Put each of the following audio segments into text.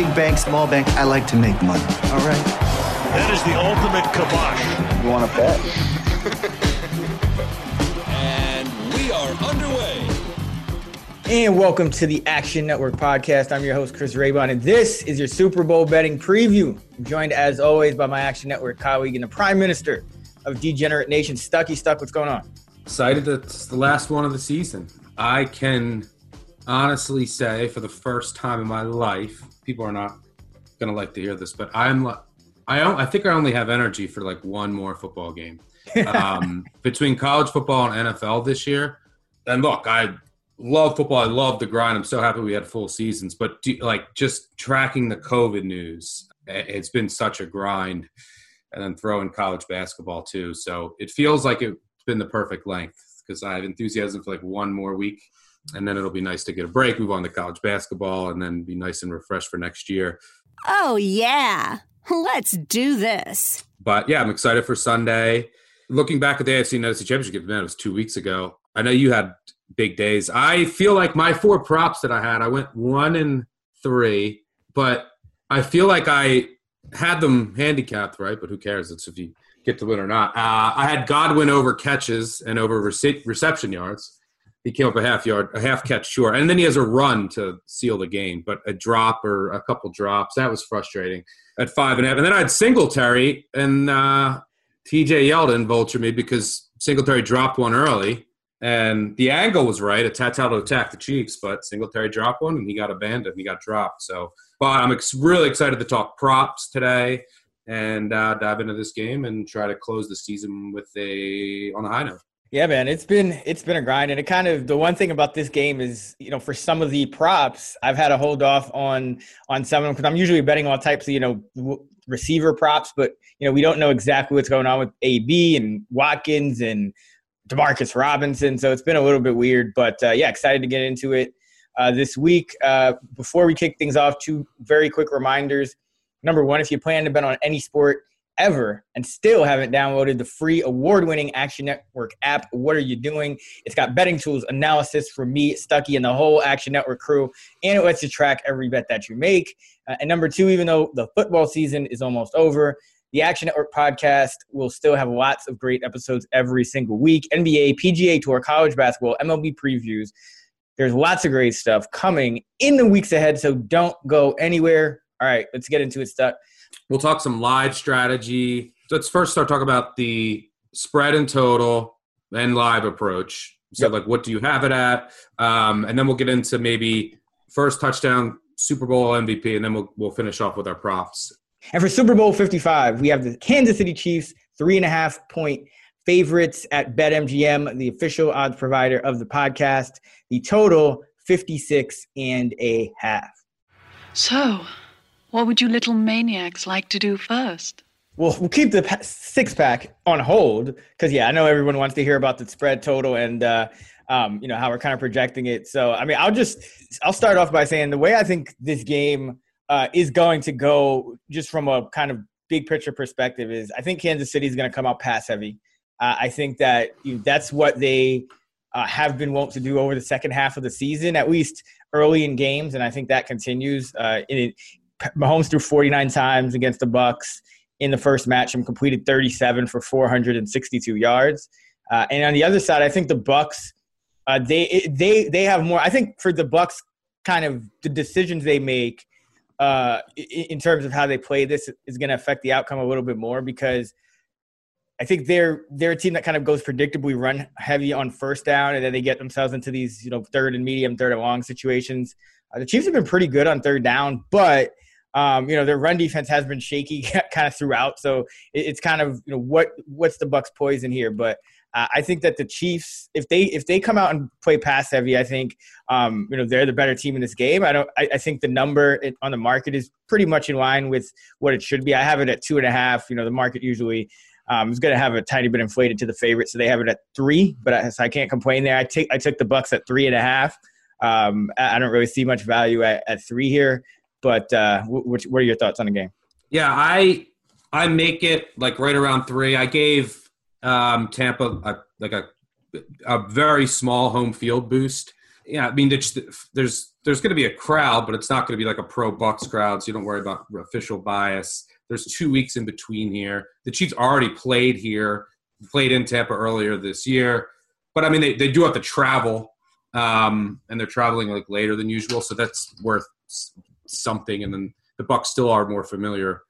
Big bank, small bank, I like to make money. All right. That is the ultimate kibosh. You want to bet? And we are underway. And welcome to the Action Network podcast. I'm your host, Chris Raybon, and this is your Super Bowl betting preview. I'm joined, as always, by my Action Network colleague and the Prime Minister of Degenerate Nation, Stuckey Stuck. What's going on? Excited that it's the last one of the season. I can honestly say, for the first time in my life, people are not going to like to hear this, but I'm I I think I only have energy for like one more football game um, between college football and NFL this year. And look, I love football. I love the grind. I'm so happy we had full seasons. But do, like just tracking the COVID news, it's been such a grind. And then throw in college basketball too. So it feels like it's been the perfect length because I have enthusiasm for like one more week. And then it'll be nice to get a break, move on to college basketball, and then be nice and refreshed for next year. Oh, yeah. Let's do this. But yeah, I'm excited for Sunday. Looking back at the AFC NFC Championship, man, it was two weeks ago. I know you had big days. I feel like my four props that I had, I went one and three, but I feel like I had them handicapped, right? But who cares? It's if you get to win or not. Uh, I had Godwin over catches and over rece- reception yards. He came up a half yard, a half catch short, and then he has a run to seal the game. But a drop or a couple drops that was frustrating at five and a half. And then I had Singletary and uh, T.J. Yeldon vulture me because Singletary dropped one early, and the angle was right. A tattoo to attack the Chiefs, but Singletary dropped one and he got abandoned. He got dropped. So, but I'm ex- really excited to talk props today and uh, dive into this game and try to close the season with a on a high note. Yeah, man, it's been it's been a grind, and it kind of the one thing about this game is you know for some of the props I've had to hold off on on some of them because I'm usually betting all types of you know w- receiver props, but you know we don't know exactly what's going on with AB and Watkins and Demarcus Robinson, so it's been a little bit weird. But uh, yeah, excited to get into it uh, this week. Uh, before we kick things off, two very quick reminders. Number one, if you plan to bet on any sport ever and still haven't downloaded the free award-winning Action Network app, what are you doing? It's got betting tools, analysis from me, Stuckey, and the whole Action Network crew, and it lets you track every bet that you make. Uh, and number two, even though the football season is almost over, the Action Network podcast will still have lots of great episodes every single week. NBA, PGA Tour, college basketball, MLB previews. There's lots of great stuff coming in the weeks ahead, so don't go anywhere. All right, let's get into it, Stuck. We'll talk some live strategy. Let's first start talking about the spread and total and live approach. So, Yep. like, what do you have it at? Um, and then we'll get into maybe first touchdown, Super Bowl MVP, and then we'll we'll finish off with our props. And for Super Bowl 55, we have the Kansas City Chiefs, three and a half point favorites at BetMGM, the official odds provider of the podcast. The total, 56 and a half. So, what would you little maniacs like to do first? We'll, we'll keep the six pack on hold because, yeah, I know everyone wants to hear about the spread total and, uh, um, you know, how we're kind of projecting it. So, I mean, I'll just, I'll start off by saying the way I think this game uh, is going to go, just from a kind of big picture perspective, is I think Kansas City is going to come out pass heavy. Uh, I think that you know, that's what they uh, have been wont to do over the second half of the season, at least early in games, and I think that continues. Uh, in Mahomes threw 49 times against the Bucs in the first match and completed 37 for 462 yards. Uh, and on the other side, I think the Bucs uh, they they they have more. I think for the Bucs, kind of the decisions they make uh, in terms of how they play this is going to affect the outcome a little bit more because I think they're they're a team that kind of goes predictably run heavy on first down, and then they get themselves into these you know third and medium, third and long situations. Uh, the Chiefs have been pretty good on third down, but um, you know their run defense has been shaky kind of throughout. So it, it's kind of you know what what's the Bucs' poison here? But uh, I think that the Chiefs, if they if they come out and play pass heavy, I think um, you know they're the better team in this game. I don't. I, I think the number on the market is pretty much in line with what it should be. I have it at two and a half. You know the market usually um, is going to have a tiny bit inflated to the favorite, so they have it at three. But I, so I can't complain there. I take I took the Bucs at three and a half. Um, I don't really see much value at, at three here. But uh, what, what are your thoughts on the game? Yeah, I I make it like right around three. I gave um, Tampa a, like a a very small home field boost. Yeah, I mean there's there's, there's going to be a crowd, but it's not going to be like a pro Bucs crowd, so you don't worry about official bias. There's two weeks in between here. The Chiefs already played here, played in Tampa earlier this year, but I mean they, they do have to travel, um, and they're traveling like later than usual, so that's worth something. And then the Bucs still are more familiar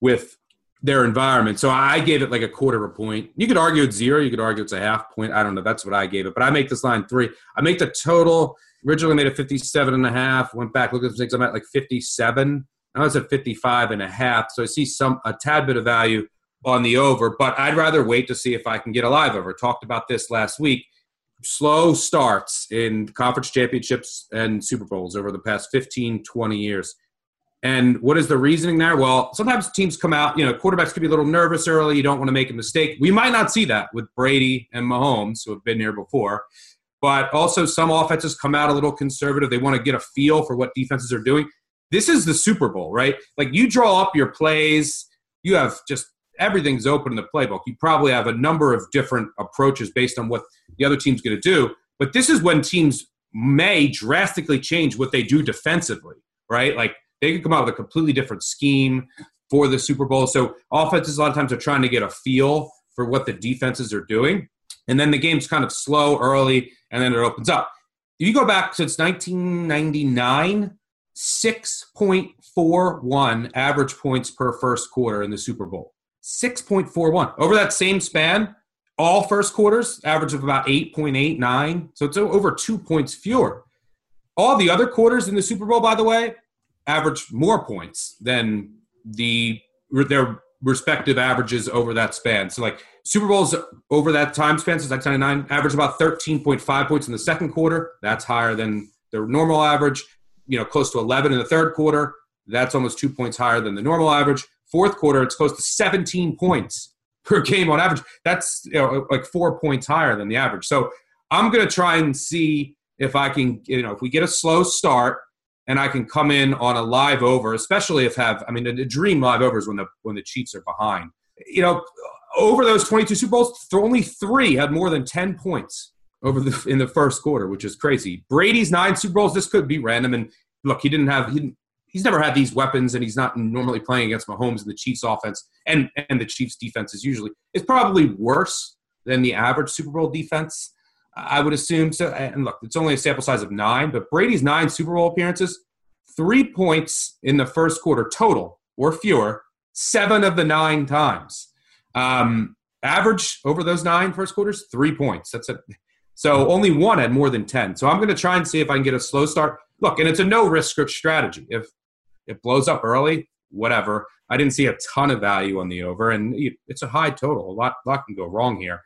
with their environment. So I gave it like a quarter of a point. You could argue it's zero. You could argue it's a half point. I don't know. That's what I gave it. But I make this line three. I make the total. Originally made it 57 and a half. Went back, looked at the things. I'm at like 57. Now it's at 55 and a half. So I see some a tad bit of value on the over, but I'd rather wait to see if I can get a live over. Talked about this last week. Slow starts in conference championships and Super Bowls over the past 15, 20 years. And what is the reasoning there? Well, sometimes teams come out, you know, quarterbacks could be a little nervous early. You don't want to make a mistake. We might not see that with Brady and Mahomes, who have been here before. But also, some offenses come out a little conservative. They want to get a feel for what defenses are doing this is the Super Bowl, right? Like you draw up your plays, you have just everything's open in the playbook. You probably have a number of different approaches based on what the other team's going to do. But this is when teams may drastically change what they do defensively, right? Like they could come out with a completely different scheme for the Super Bowl. So offenses a lot of times are trying to get a feel for what the defenses are doing. And then the game's kind of slow early and then it opens up. If you go back since 1999, 6.41 average points per first quarter in the Super Bowl. 6.41. Over that same span, all first quarters average of about 8.89. So it's over two points fewer. All the other quarters in the Super Bowl, by the way, average more points than the their respective averages over that span. So like Super Bowls over that time span since 1999 average about 13.5 points in the second quarter. That's higher than their normal average you know close to 11 in the third quarter. That's almost two points higher than the normal average. Fourth quarter, it's close to 17 points per game on average. That's you know, like four points higher than the average. So I'm going to try and see if I can, you know, if we get a slow start and I can come in on a live over, especially if have, I mean, the dream live over is when the when the Chiefs are behind. You know, over those 22 Super Bowls, only three had more than 10 points over the in the first quarter, which is crazy. Brady's nine Super Bowls. This could be random. And look, he didn't have he didn't, he's never had these weapons, and he's not normally playing against Mahomes and the Chiefs offense and and the Chiefs defense is usually it's probably worse than the average Super Bowl defense. I would assume so. And look, it's only a sample size of nine, but Brady's nine Super Bowl appearances, three points in the first quarter total or fewer, seven of the nine times. Um, average over those nine first quarters, three points. That's a so only one had more than 10. So I'm going to try and see if I can get a slow start. Look, and it's a no risk strategy. If it blows up early, whatever. I didn't see a ton of value on the over, and it's a high total. A lot, lot can go wrong here.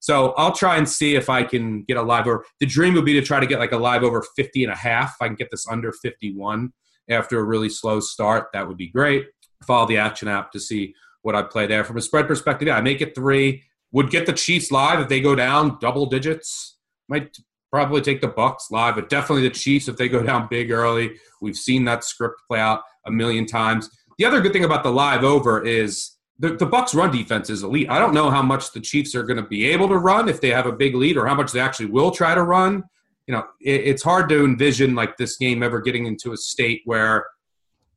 So I'll try and see if I can get a live over. The dream would be to try to get like a live over 50 and a half. If I can get this under 51 after a really slow start, that would be great. Follow the action app to see what I play there. From a spread perspective, yeah, I make it three. Would get the Chiefs live if they go down double digits might probably take the Bucs live, but definitely the Chiefs if they go down big early. We've seen that script play out a million times. The other good thing about the live over is the, the Bucs run defense is elite. I don't know how much the Chiefs are going to be able to run if they have a big lead, or how much they actually will try to run. You know, it, it's hard to envision like this game ever getting into a state where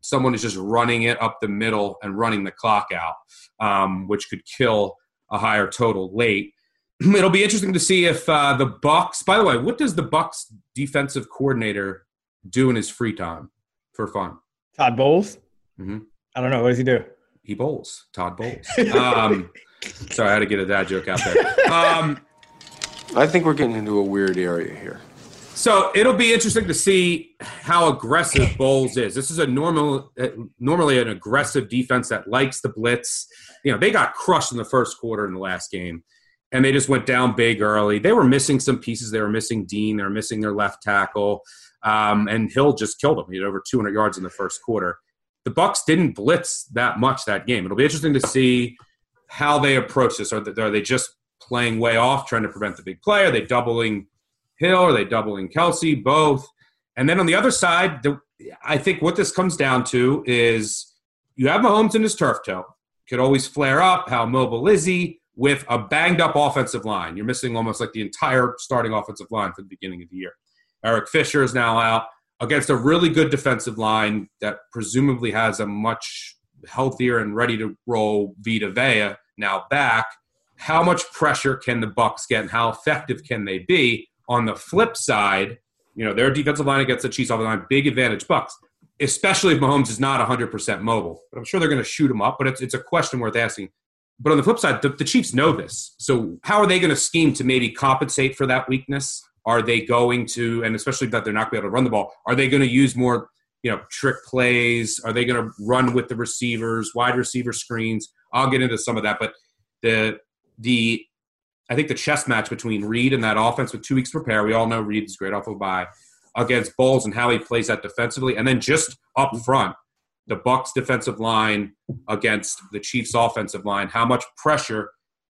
someone is just running it up the middle and running the clock out, um, which could kill a higher total late. it'll be interesting to see if uh, the Bucs. By the way, what does the Bucs defensive coordinator do in his free time for fun? Todd Bowles. Mm-hmm. I don't know. What does he do? He bowls. Todd Bowles. Um, sorry, I had to get a dad joke out there. Um, I think we're getting into a weird area here. So it'll be interesting to see how aggressive Bowles is. This is a normal, uh, normally an aggressive defense that likes the blitz. You know, they got crushed in the first quarter in the last game, and they just went down big early. They were missing some pieces. They were missing Dean. They were missing their left tackle, um, and Hill just killed them. He had over 200 yards in the first quarter. The Bucs didn't blitz that much that game. It'll be interesting to see how they approach this. Are they, are they just playing way off, trying to prevent the big play? Are they doubling? Hill? Are they doubling Kelce? Both. And then on the other side, the, I think what this comes down to is you have Mahomes in his turf toe. Could always flare up. How mobile is he? With a banged up offensive line. You're missing almost like the entire starting offensive line for the beginning of the year. Eric Fisher is now out against a really good defensive line that presumably has a much healthier and ready to roll Vita Vea now back. How much pressure can the Bucs get and how effective can they be? On the flip side, you know, their defensive line against the Chiefs offensive line, big advantage Bucs, especially if Mahomes is not 100% mobile. But I'm sure they're going to shoot him up, but it's, it's a question worth asking. But on the flip side, the, the Chiefs know this. So how are they going to scheme to maybe compensate for that weakness? Are they going to, and especially that they're not going to be able to run the ball, are they going to use more, you know, trick plays? Are they going to run with the receivers, wide receiver screens? I'll get into some of that, but the the I think the chess match between Reed and that offense with two weeks prepare, we all know Reed is great off of bye, against Bowles and how he plays that defensively. And then just up front, the Bucs defensive line against the Chiefs offensive line, how much pressure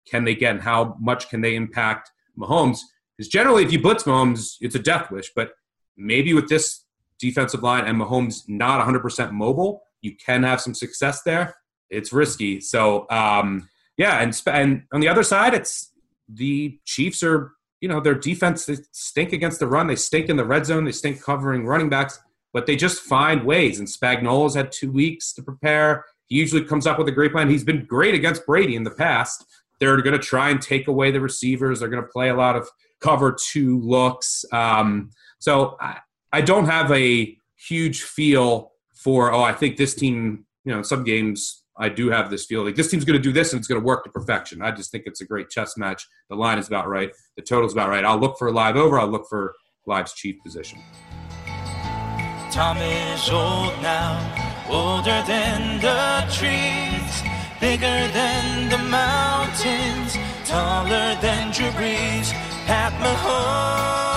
can they get and how much can they impact Mahomes? Because generally, if you blitz Mahomes, it's a death wish. But maybe with this defensive line and Mahomes not 100% mobile, you can have some success there. It's risky. So, um, yeah, and, and on the other side, it's the Chiefs are, you know, their defense they stink against the run. They stink in the red zone. They stink covering running backs, but they just find ways. And Spagnuolo's had two weeks to prepare. He usually comes up with a great plan. He's been great against Brady in the past. They're going to try and take away the receivers. They're going to play a lot of cover two looks. Um, so I, I don't have a huge feel for, oh, I think this team, you know, some games I do have this feel like this team's going to do this and it's going to work to perfection. I just think it's a great chess match. The line is about right. The total's about right. I'll look for live over. I'll look for live's chief position. Tom is old now, older than the trees, bigger than the mountains, taller than Drew Brees. Pat Mahomes,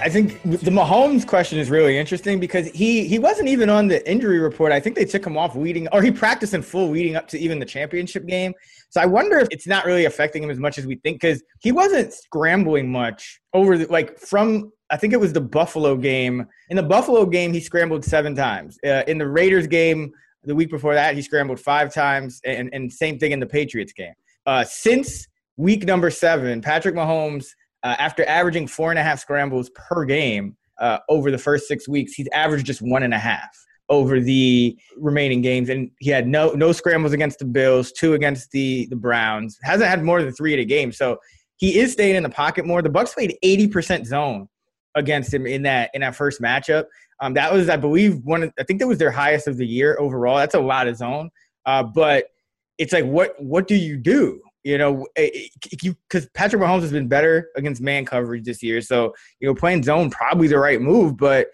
I think the Mahomes question is really interesting because he he wasn't even on the injury report. I think they took him off leading, or he practiced in full leading up to even the championship game. So I wonder if it's not really affecting him as much as we think because he wasn't scrambling much over the, like from I think it was the Buffalo game. In the Buffalo game, he scrambled seven times. Uh, in the Raiders game the week before that, he scrambled five times, and, and same thing in the Patriots game. Uh, since week number seven, Patrick Mahomes, uh, after averaging four and a half scrambles per game uh, over the first six weeks, he's averaged just one and a half over the remaining games, and he had no no scrambles against the Bills, two against the the Browns. Hasn't had more than three at a game, so he is staying in the pocket more. The Bucks played eighty percent zone against him in that in that first matchup. Um, that was, I believe, one. Of, I think that was their highest of the year overall. That's a lot of zone, uh, but it's like, what what do you do? You know, eh, eh, you because Patrick Mahomes has been better against man coverage this year, so you know playing zone probably the right move, but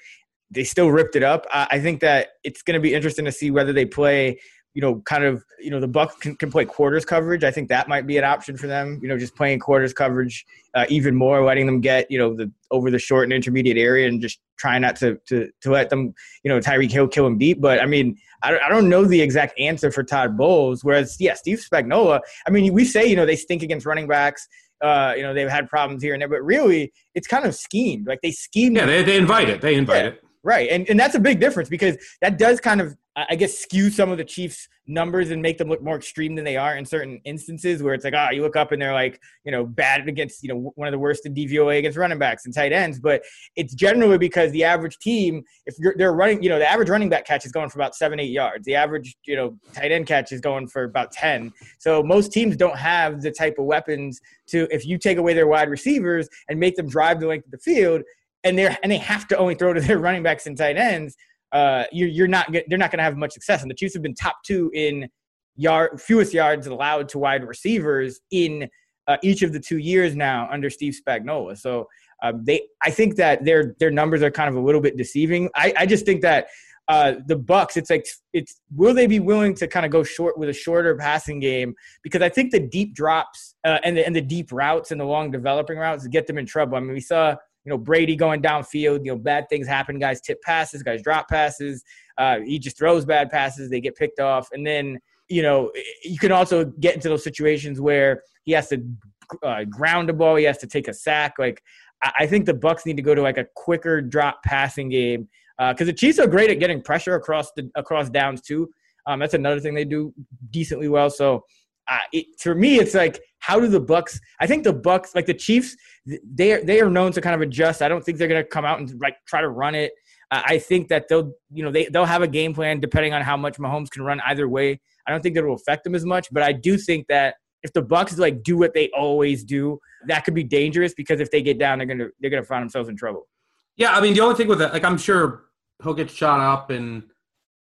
they still ripped it up. I, I think that it's going to be interesting to see whether they play you know, kind of, you know, the Bucs can, can play quarters coverage. I think that might be an option for them. You know, just playing quarters coverage uh, even more, letting them get, you know, the over the short and intermediate area, and just trying not to to to let them, you know, Tyreek Hill kill him deep. But I mean, I don't, I don't know the exact answer for Todd Bowles. Whereas, yeah, Steve Spagnuolo. I mean, we say you know they stink against running backs. Uh, you know, they've had problems here and there, but really, it's kind of schemed. Like they scheme. Yeah, they, they invite it. They invite Yeah. it. Right. And, and that's a big difference because that does kind of I guess skew some of the Chiefs numbers and make them look more extreme than they are in certain instances where it's like, ah, oh, you look up and they're like, you know, bad against, you know, one of the worst in DVOA against running backs and tight ends. But it's generally because the average team, if they're running, you know, the average running back catch is going for about seven, eight yards. The average, you know, tight end catch is going for about 10. So most teams don't have the type of weapons to, if you take away their wide receivers and make them drive the length of the field, and they're and they have to only throw to their running backs and tight ends uh, you're, you're not they're not going to have much success. And the Chiefs have been top two in yard fewest yards allowed to wide receivers in uh, each of the two years now under Steve Spagnuolo. So uh, they, I think that their their numbers are kind of a little bit deceiving. I, I just think that uh, the Bucs, it's like it's will they be willing to kind of go short with a shorter passing game? Because I think the deep drops uh, and the and the deep routes and the long developing routes get them in trouble. I mean, we saw you know, Brady going downfield, you know, bad things happen. Guys tip passes, guys drop passes. Uh, he just throws bad passes. They get picked off. And then, you know, you can also get into those situations where he has to uh, ground a ball. He has to take a sack. Like, I think the Bucs need to go to like a quicker drop passing game because uh, the Chiefs are great at getting pressure across the across downs too. Um, that's another thing they do decently well. So uh, it, for me, it's like how do the Bucs? I think the Bucs, like the Chiefs, they are, they are known to kind of adjust. I don't think they're going to come out and like try to run it. Uh, I think that they'll you know they they'll have a game plan depending on how much Mahomes can run either way. I don't think that will affect them as much, but I do think that if the Bucs like do what they always do, that could be dangerous because if they get down, they're gonna they're gonna find themselves in trouble. Yeah, I mean the only thing with that, like I'm sure he'll get shot up and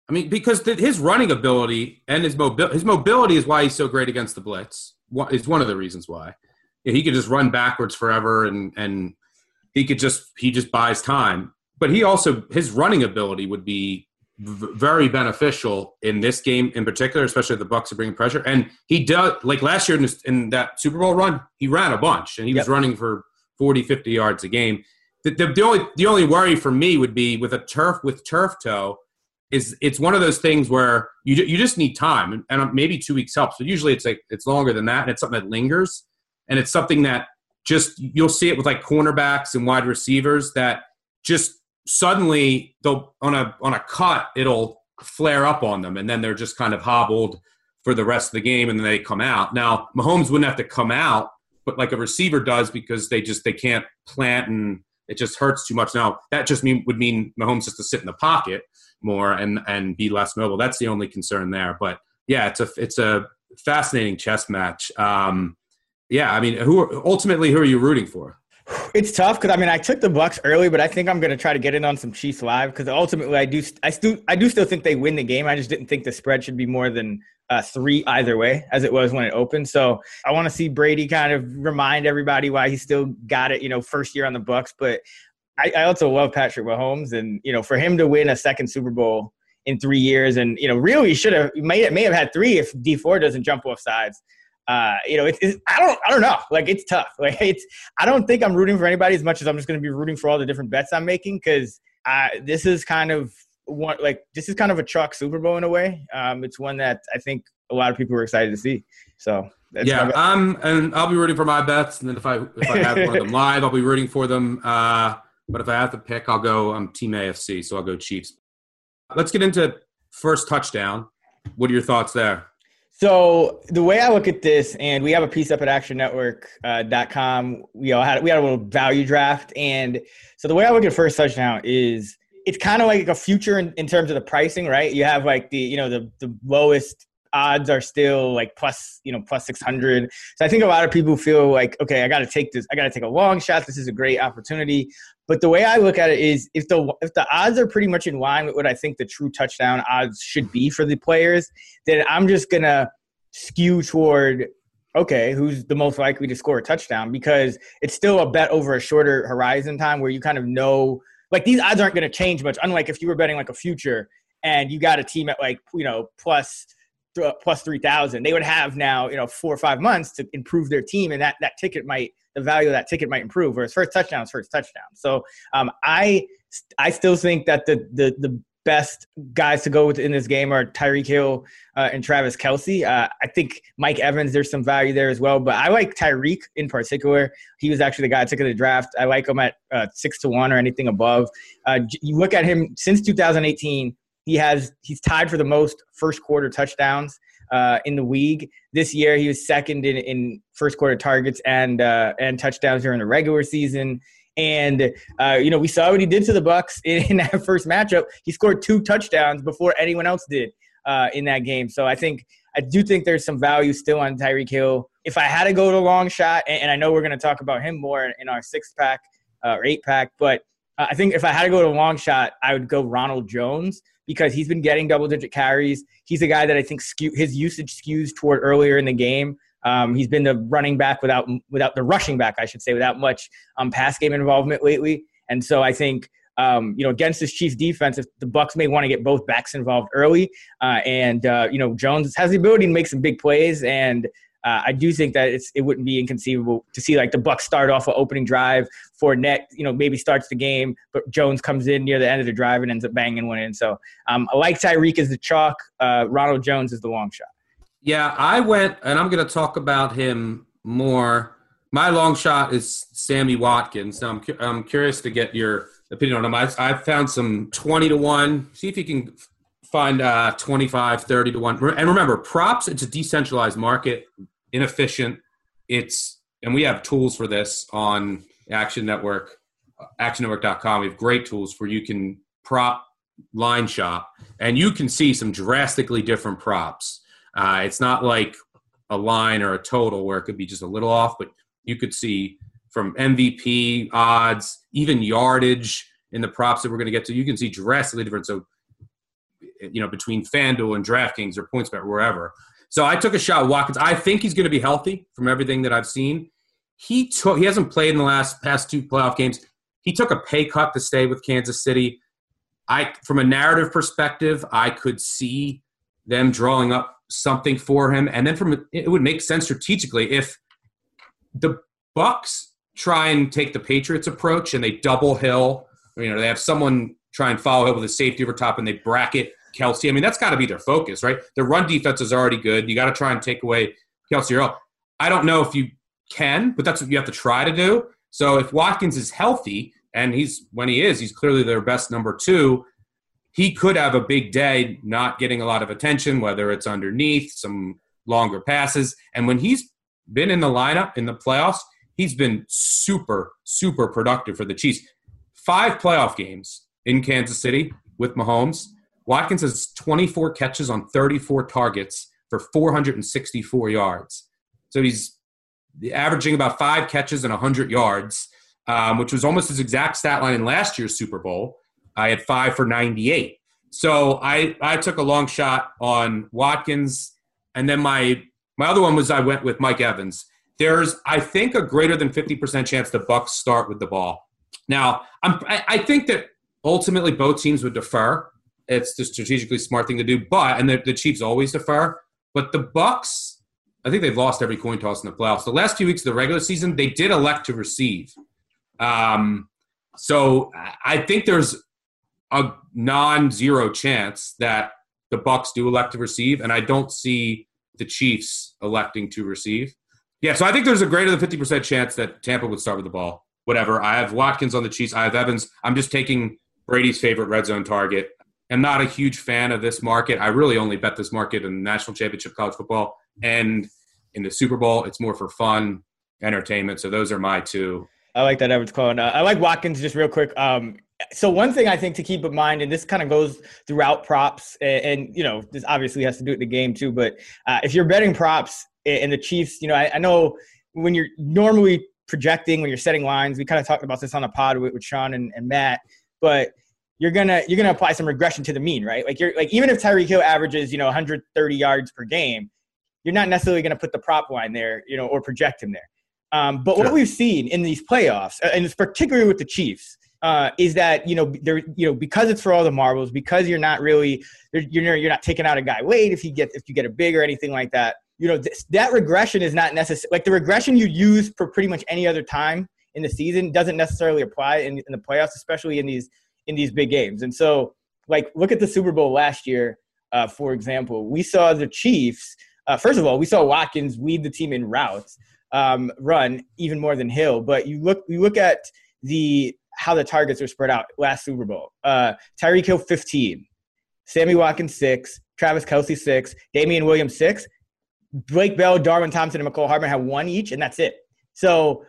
I mean, because his running ability and his mobility, his mobility is why he's so great against the blitz. Is one of the reasons why he could just run backwards forever, and and he could just he just buys time. But he also his running ability would be v- very beneficial in this game in particular, especially if the Bucs are bringing pressure. And he does like last year in, this, in that Super Bowl run, he ran a bunch, and he yep. was running for 40, 50 yards a game. The, the, the only the only worry for me would be with a turf with turf toe is it's one of those things where you you just need time, and um, maybe two weeks helps. But usually it's like it's longer than that, and it's something that lingers, and it's something that just you'll see it with like cornerbacks and wide receivers that just suddenly they'll on a on a cut it'll flare up on them, and then they're just kind of hobbled for the rest of the game, and then they come out. Now Mahomes wouldn't have to come out, but like a receiver does because they just they can't plant and it just hurts too much. Now that just mean would mean Mahomes has to sit in the pocket more and and be less mobile. That's the only concern there. But yeah, it's a it's a fascinating chess match. Um, yeah, I mean, who are, ultimately who are you rooting for? It's tough because I mean I took the Bucs early, but I think I'm going to try to get in on some Chiefs live because ultimately I do I still I do still think they win the game. I just didn't think the spread should be more than uh, three either way as it was when it opened. So I want to see Brady kind of remind everybody why he still got it. You know, first year on the Bucs, but I, I also love Patrick Mahomes, and you know, for him to win a second Super Bowl in three years, and you know, really should have may may have had three if Dee Ford doesn't jump off sides. Uh, you know, it's, it's, I don't I don't know. Like it's tough. Like it's I don't think I'm rooting for anybody as much as I'm just going to be rooting for all the different bets I'm making because this is kind of one like this is kind of a truck Super Bowl in a way. Um, it's one that I think a lot of people are excited to see. So yeah, I'm and I'll be rooting for my bets, and then if I if I have one of them live, I'll be rooting for them. Uh, but if I have to pick, I'll go. I'm Team AFC, so I'll go Chiefs. Let's get into first touchdown. What are your thoughts there? So the way I look at this, and we have a piece up at ActionNetwork.com. Uh, we all had we had a little value draft, and so the way I look at first touchdown is it's kind of like a future in, in terms of the pricing, right? You have like the you know the the lowest odds are still like plus, you know, plus 600. So I think a lot of people feel like, okay, I got to take this, I got to take a long shot. This is a great opportunity. But the way I look at it is if the if the odds are pretty much in line with what I think the true touchdown odds should be for the players, then I'm just going to skew toward okay, who's the most likely to score a touchdown because it's still a bet over a shorter horizon time where you kind of know like these odds aren't going to change much unlike if you were betting like a future and you got a team at like, you know, plus plus 3000 they would have now you know four or five months to improve their team and that that ticket might the value of that ticket might improve whereas first touchdown is first touchdown so um, i i still think that the the the best guys to go with in this game are Tyreek Hill uh, and Travis Kelce. Uh, I think Mike Evans, there's some value there as well, but I like Tyreek in particular. He was actually the guy I took in the draft. I like him at uh, six to one or anything above. Uh, you look at him since 2018, he has he's tied for the most first quarter touchdowns uh, in the league. This year, he was second in, in first quarter targets and uh, and touchdowns during the regular season. And uh, you know, we saw what he did to the Bucs in, in, that first matchup. He scored two touchdowns before anyone else did uh, in that game. So I think I do think there's some value still on Tyreek Hill. If I had to go to long shot, and, and I know we're going to talk about him more in our six pack uh, or eight pack, but I think if I had to go to a long shot, I would go Ronald Jones because he's been getting double digit carries. He's a guy that I think skew, his usage skews toward earlier in the game. Um, he's been the running back without without the rushing back, I should say, without much um, pass game involvement lately. And so I think um, you know against this Chiefs defense, if the Bucs may want to get both backs involved early, uh, and uh, you know Jones has the ability to make some big plays, and uh, I do think that it's, it wouldn't be inconceivable to see like the Bucs start off an opening drive. Fournette, you know, maybe starts the game, but Jones comes in near the end of the drive and ends up banging one in. So um, I like Tyreek as the chalk. Uh, Ronald Jones is the long shot. Yeah, I went, and I'm going to talk about him more. My long shot is Sammy Watkins. Now I'm, cu- I'm curious to get your opinion on him. I, I found some 20 to 1. See if you can find uh, 25, 30 to 1. And remember, props, it's a decentralized market inefficient. It's and we have tools for this on Action Network, actionnetwork.com. We have great tools where you can prop line shop and you can see some drastically different props. Uh, it's not like a line or a total where it could be just a little off, but you could see from MVP odds, even yardage in the props that we're going to get to. You can see drastically different. So, you know, between FanDuel and DraftKings or PointsBet, wherever. So I took a shot Watkins. I think he's going to be healthy from everything that I've seen. He took he hasn't played in the last past two playoff games. He took a pay cut to stay with Kansas City. I from a narrative perspective, I could see them drawing up something for him. And then from it would make sense strategically if the Bucs try and take the Patriots approach and they double Hill, you know, they have someone try and follow Hill with a safety over top and they bracket Kelce. I mean, that's got to be their focus, right? Their run defense is already good. You got to try and take away Kelce Earl. I don't know if you can, but that's what you have to try to do. So if Watkins is healthy, and he's when he is, he's clearly their best number two. He could have a big day, not getting a lot of attention, whether it's underneath some longer passes. And when he's been in the lineup in the playoffs, he's been super, super productive for the Chiefs. Five playoff games in Kansas City with Mahomes. Watkins has 24 catches on 34 targets for 464 yards. So he's averaging about five catches and 100 yards, um, which was almost his exact stat line in last year's Super Bowl. I had five for 98. So I, I took a long shot on Watkins. And then my, my other one was I went with Mike Evans. There's, I think, a greater than 50% chance the Bucs start with the ball. Now, I'm, I think that ultimately both teams would defer it's the strategically smart thing to do. But and the, the Chiefs always defer. But the Bucs, I think they've lost every coin toss in the playoffs. The last few weeks of the regular season, they did elect to receive. Um, so I think there's a non-zero chance that the Bucs do elect to receive, and I don't see the Chiefs electing to receive. Yeah, so I think there's a greater than fifty percent chance that Tampa would start with the ball. Whatever. I have Watkins on the Chiefs. I have Evans. I'm just taking Brady's favorite red zone target am not a huge fan of this market. I really only bet this market in the national championship college football and in the Super Bowl. It's more for fun, entertainment. So those are my two. I like that Evans call. uh, I like Watkins just real quick. Um, so one thing I think to keep in mind, and this kind of goes throughout props, and, and, you know this obviously has to do with the game too. But uh, if you're betting props and the Chiefs, you know I, I, know when you're normally projecting when you're setting lines, we kind of talked about this on a pod with, with Sean and, and Matt, but you're gonna you're gonna apply some regression to the mean, right? Like you're like even if Tyreek Hill averages you know 130 yards per game, you're not necessarily gonna put the prop line there, you know, or project him there. Um, but sure. what we've seen in these playoffs, and it's particularly with the Chiefs, uh, is that you know there you know because it's for all the marbles, because you're not really you're you're not taking out a guy late if you get if you get a big or anything like that. You know th- that regression is not necessary. Like the regression you use for pretty much any other time in the season doesn't necessarily apply in, in the playoffs, especially in these in these big games. And so, like, look at the Super Bowl last year, uh, for example. We saw the Chiefs. Uh, first of all, we saw Watkins lead the team in routes, um, run even more than Hill. But you look, you look at the how the targets are spread out last Super Bowl. Uh, Tyreek Hill 15, Sammy Watkins six, Travis Kelce six, Damien Williams six, Blake Bell, Darwin Thompson, and Mecole Hardman had one each, and that's it. So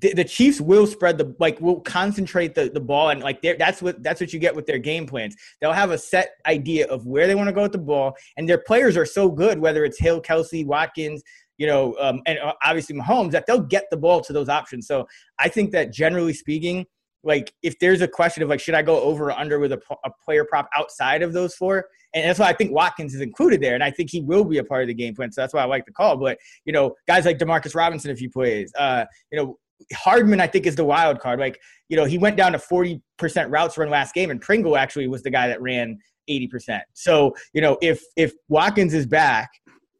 the, the Chiefs will spread the like will concentrate the, the ball and like that's what that's what you get with their game plans. They'll have a set idea of where they want to go with the ball, and their players are so good, whether it's Hill, Kelce, Watkins, you know, um, and uh, obviously Mahomes, that they'll get the ball to those options. So I think that generally speaking, like if there's a question of like should I go over or under with a, a player prop outside of those four, and that's why I think Watkins is included there, and I think he will be a part of the game plan. So that's why I like the call. But you know, guys like Demarcus Robinson, if he plays, uh, you know, Hardman, I think, is the wild card. Like, you know, he went down to 40% routes run last game, and Pringle actually was the guy that ran 80%. So, you know, if if Watkins is back,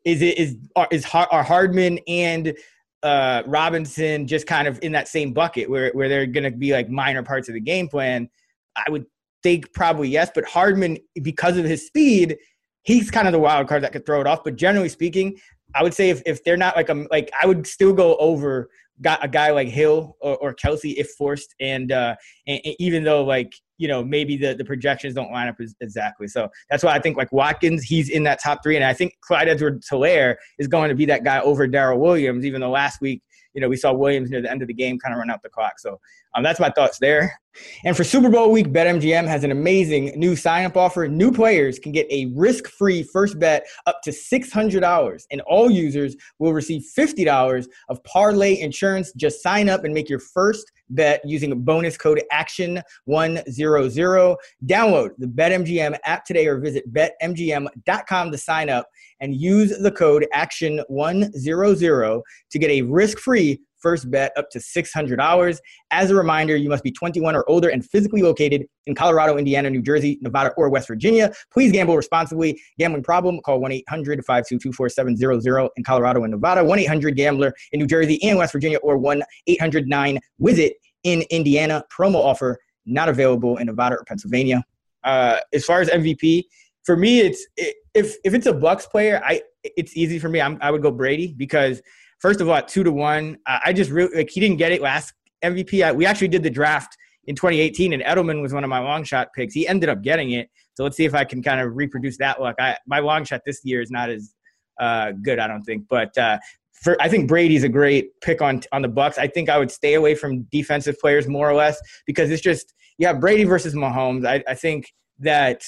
is it is is are Hardman and uh, Robinson just kind of in that same bucket where where they're going to be like minor parts of the game plan? I would think probably yes, but Hardman because of his speed, he's kind of the wild card that could throw it off. But generally speaking, I would say if, if they're not like a like I would still go over got a guy like Hill or, or Kelce if forced, and, uh, and, and even though like you know maybe the, the projections don't line up exactly. So that's why I think like Watkins, he's in that top three, and I think Clyde Edwards-Helaire is going to be that guy over Darrel Williams, even though last week you know we saw Williams near the end of the game kind of run out the clock. So um, that's my thoughts there. And for Super Bowl week, BetMGM has an amazing new sign up offer. New players can get a risk free first bet up to $600, and all users will receive $50 of parlay insurance. Just sign up and make your first bet using a bonus code ACTION100. Download the BetMGM app today or visit betmgm.com to sign up and use the code ACTION100 to get a risk free first bet up to $600. As a reminder, you must be 21 or older and physically located in Colorado, Indiana, New Jersey, Nevada, or West Virginia. Please gamble responsibly. Gambling problem, call 1 800 522 4700 in Colorado and Nevada, 1 800 Gambler in New Jersey and West Virginia, or 1 800 9 Visit in Indiana. Promo offer not available in Nevada or Pennsylvania. Uh, as far as MVP, for me, it's if if it's a Bucs player, I it's easy for me. I'm, I would go Brady because first of all, at two to one, uh, I just really like he didn't get it last MVP. I, we actually did the draft in 2018, and Edelman was one of my long shot picks. He ended up getting it. So let's see if I can kind of reproduce that luck. I, my long shot this year is not as uh, good, I don't think. But uh, for, I think Brady's a great pick on on the Bucs. I think I would stay away from defensive players more or less because it's just have Brady versus Mahomes. I, I think that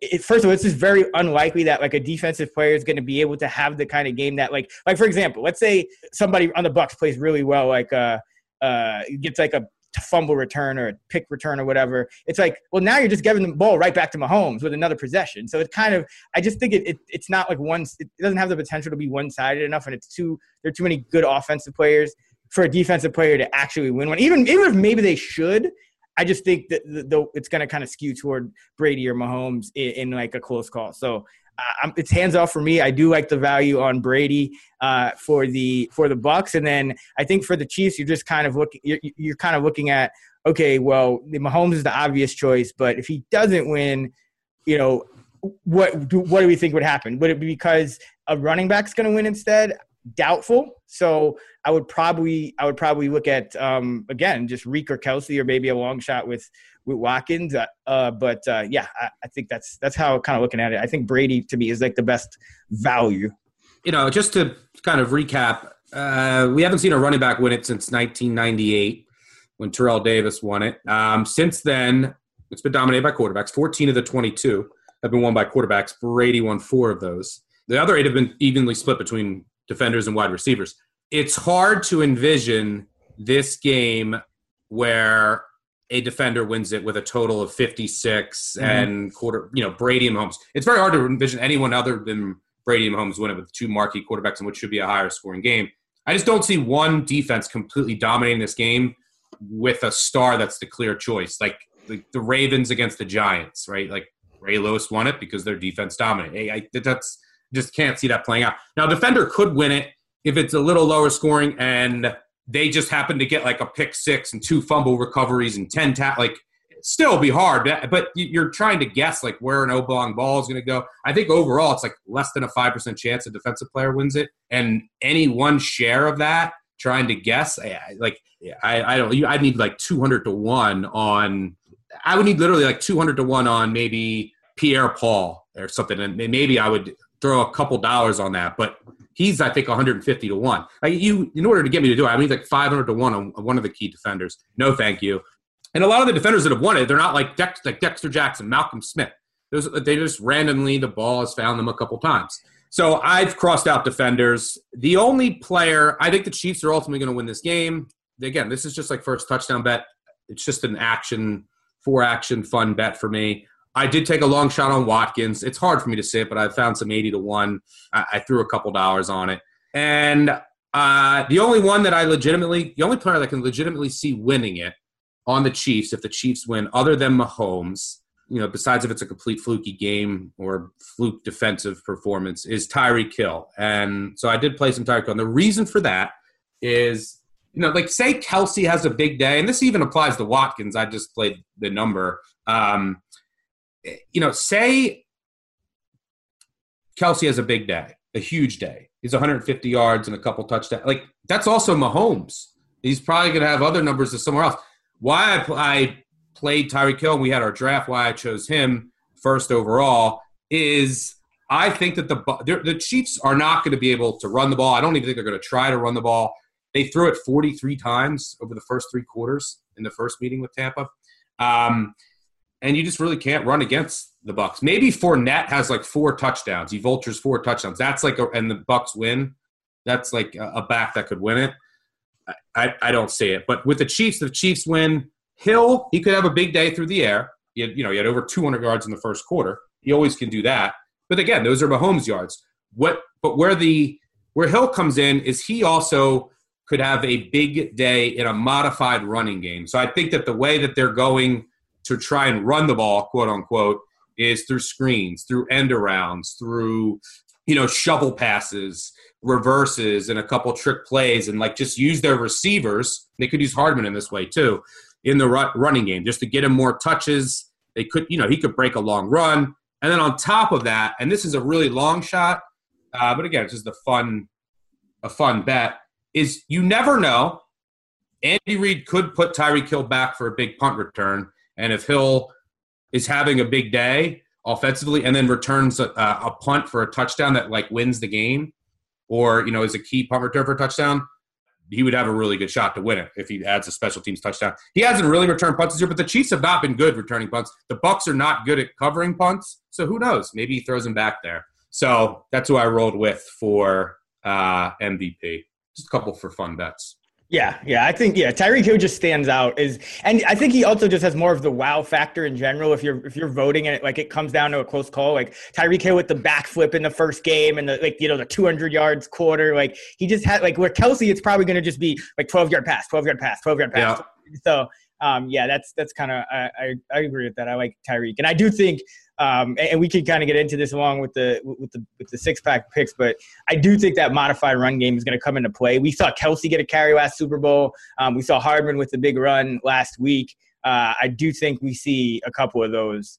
it, first of all, it's just very unlikely that like a defensive player is going to be able to have the kind of game that like like for example, let's say somebody on the Bucs plays really well, like uh uh gets like a fumble return or a pick return or whatever. It's like, well, now you're just giving the ball right back to Mahomes with another possession. So it's kind of, I just think it, it it's not like one, it doesn't have the potential to be one sided enough, and it's too there are too many good offensive players for a defensive player to actually win one. Even even if maybe they should, I just think that the, the it's going to kind of skew toward Brady or Mahomes in, in like a close call. So uh, it's hands off for me. I do like the value on Brady uh, for the for the Bucs, and then I think for the Chiefs, you're just kind of looking. You're, you're kind of looking at okay, well, Mahomes is the obvious choice, but if he doesn't win, you know, what do, what do we think would happen? Would it be because a running back's going to win instead? Doubtful. So I would probably I would probably look at um, again just Reek or Kelce or maybe a long shot with with Watkins. Uh, uh, but uh, yeah, I, I, think that's that's how kind of looking at it. I think Brady to me is like the best value. You know, just to kind of recap, uh, we haven't seen a running back win it since 1998 when Terrell Davis won it. Um, since then, it's been dominated by quarterbacks. 14 of the 22 have been won by quarterbacks. Brady won four of those. The other eight have been evenly split between defenders and wide receivers. It's hard to envision this game where a defender wins it with a total of 56 mm-hmm. and quarter, you know, Brady and Mahomes. It's very hard to envision anyone other than Brady and Mahomes win it with two marquee quarterbacks in which should be a higher scoring game. I just don't see one defense completely dominating this game with a star that's the clear choice. Like, like the Ravens against the Giants, right? Like Ray Lewis won it because their defense dominated. Hey, I, that's just can't see that playing out. Now, defender could win it if it's a little lower scoring and they just happen to get like a pick six and two fumble recoveries and 10 tap. Like, still be hard, but you're trying to guess like where an oblong ball is going to go. I think overall it's like less than a 5% chance a defensive player wins it. And any one share of that, trying to guess, like, I, I don't, I need like 200 to 1 on, I would need literally like 200 to 1 on maybe Pierre Paul or something, and maybe I would throw a couple dollars on that. But he's I think 150 to one. Like you, in order to get me to do it, I mean like 500 to one on one of the key defenders. No, thank you. And a lot of the defenders that have won it, they're not like like Dexter Jackson, Malcolm Smith. Those, they just randomly the ball has found them a couple times. So I've crossed out defenders. The only player I think the Chiefs are ultimately going to win this game. Again, this is just like first touchdown bet. It's just an action, four action, fun bet for me. I did take a long shot on Watkins. It's hard for me to say it, but I found some 80 to 1. I, I threw a couple dollars on it. And uh, the only one that I legitimately, the only player that can legitimately see winning it on the Chiefs, if the Chiefs win, other than Mahomes, you know, besides if it's a complete fluky game or fluke defensive performance, is Tyreek Hill. And so I did play some Tyreek Hill. And the reason for that is, you know, like say Kelce has a big day, and this even applies to Watkins. I just played the number. Um, you know, say Kelce has a big day, a huge day. He's 150 yards and a couple touchdowns. Like that's also Mahomes. He's probably going to have other numbers somewhere else. Why I, I played Tyreek Hill and we had our draft, why I chose him first overall is I think that the the Chiefs are not going to be able to run the ball. I don't even think they're going to try to run the ball. They threw it 43 times over the first three quarters in the first meeting with Tampa. Um, and you just really can't run against the Bucs. Maybe Fournette has like four touchdowns. He vultures four touchdowns. That's like, a, and the Bucs win. That's like a, back that could win it. I, I don't see it. But with the Chiefs, the Chiefs win. Hill, he could have a big day through the air. He had, you know, he had over 200 yards in the first quarter. He always can do that. But again, those are Mahomes yards. What? But where the where Hill comes in is he also could have a big day in a modified running game. So I think that the way that they're going to try and run the ball, quote unquote, is through screens, through end arounds, through you know shovel passes, reverses, and a couple trick plays, and like just use their receivers. They could use Hardman in this way too, in the running game, just to get him more touches. They could, you know, he could break a long run, and then on top of that, and this is a really long shot, uh, but again, it's just a fun, a fun bet. Is you never know. Andy Reid could put Tyreek Hill back for a big punt return and if Hill is having a big day offensively and then returns a, a punt for a touchdown that like wins the game, or you know is a key punt return for a touchdown, he would have a really good shot to win it if he adds a special teams touchdown. He hasn't really returned punts this year, but the Chiefs have not been good returning punts. The Bucs are not good at covering punts, so who knows? Maybe he throws him back there. So that's who I rolled with for uh, MVP. Just a couple for fun bets. Yeah, yeah, I think yeah, Tyreek Hill just stands out is, and I think he also just has more of the wow factor in general. If you're if you're voting and it like it comes down to a close call, like Tyreek Hill with the backflip in the first game and the like you know the 200 yards quarter, like he just had like where Kelce, it's probably going to just be like 12 yard pass, 12 yard pass, 12 yard pass. Yeah. So um, yeah, that's that's kind of I, I, I agree with that. I like Tyreek, and I do think um, and, we can kind of get into this along with the with the with the six pack picks, but I do think that modified run game is going to come into play. We saw Kelce get a carry last Super Bowl. Um, we saw Hardman with the big run last week. Uh, I do think we see a couple of those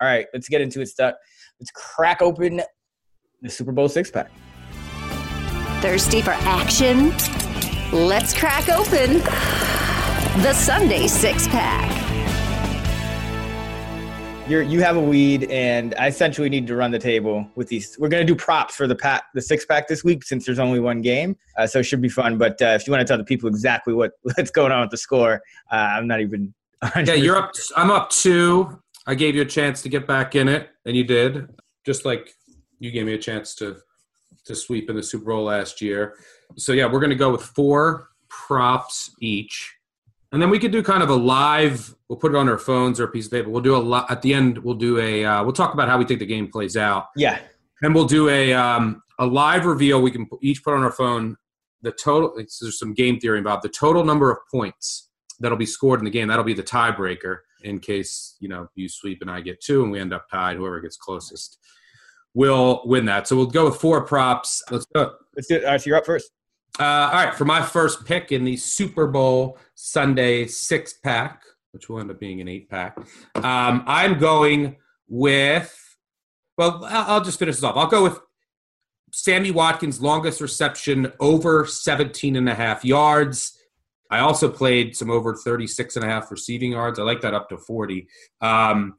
All right, let's get into it. Stuff. Let's crack open the Super Bowl six pack. Thirsty for action? Let's crack open the Sunday six pack. You're, you have a weed, and I essentially need to run the table with these. We're going to do props for the pack, the six pack this week, since there's only one game, uh, so it should be fun. But uh, if you want to tell the people exactly what what's going on with the score, uh, I'm not even. Yeah, you're up. I'm up two. I gave you a chance to get back in it, and you did. Just like you gave me a chance to to sweep in the Super Bowl last year. So yeah, we're going to go with four props each, and then we could do kind of a live. We'll put it on our phones or a piece of paper. We'll do a lot at the end. We'll do a. Uh, we'll talk about how we think the game plays out. Yeah, and we'll do a um, a live reveal. We can each put on our phone the total. There's some game theory involved. The total number of points that'll be scored in the game. That'll be the tiebreaker in case you know you sweep and I get two, and we end up tied. Whoever gets closest will win that. So we'll go with four props. Let's go. Let's do it. All right, so you're up first. Uh, all right, for my first pick in the Super Bowl Sunday six pack, which will end up being an eight pack, um, I'm going with. Well, I'll just finish this off. I'll go with Sammy Watkins' longest reception over 17 and a half yards. I also played some over 36 and a half receiving yards. I like that up to 40. Um,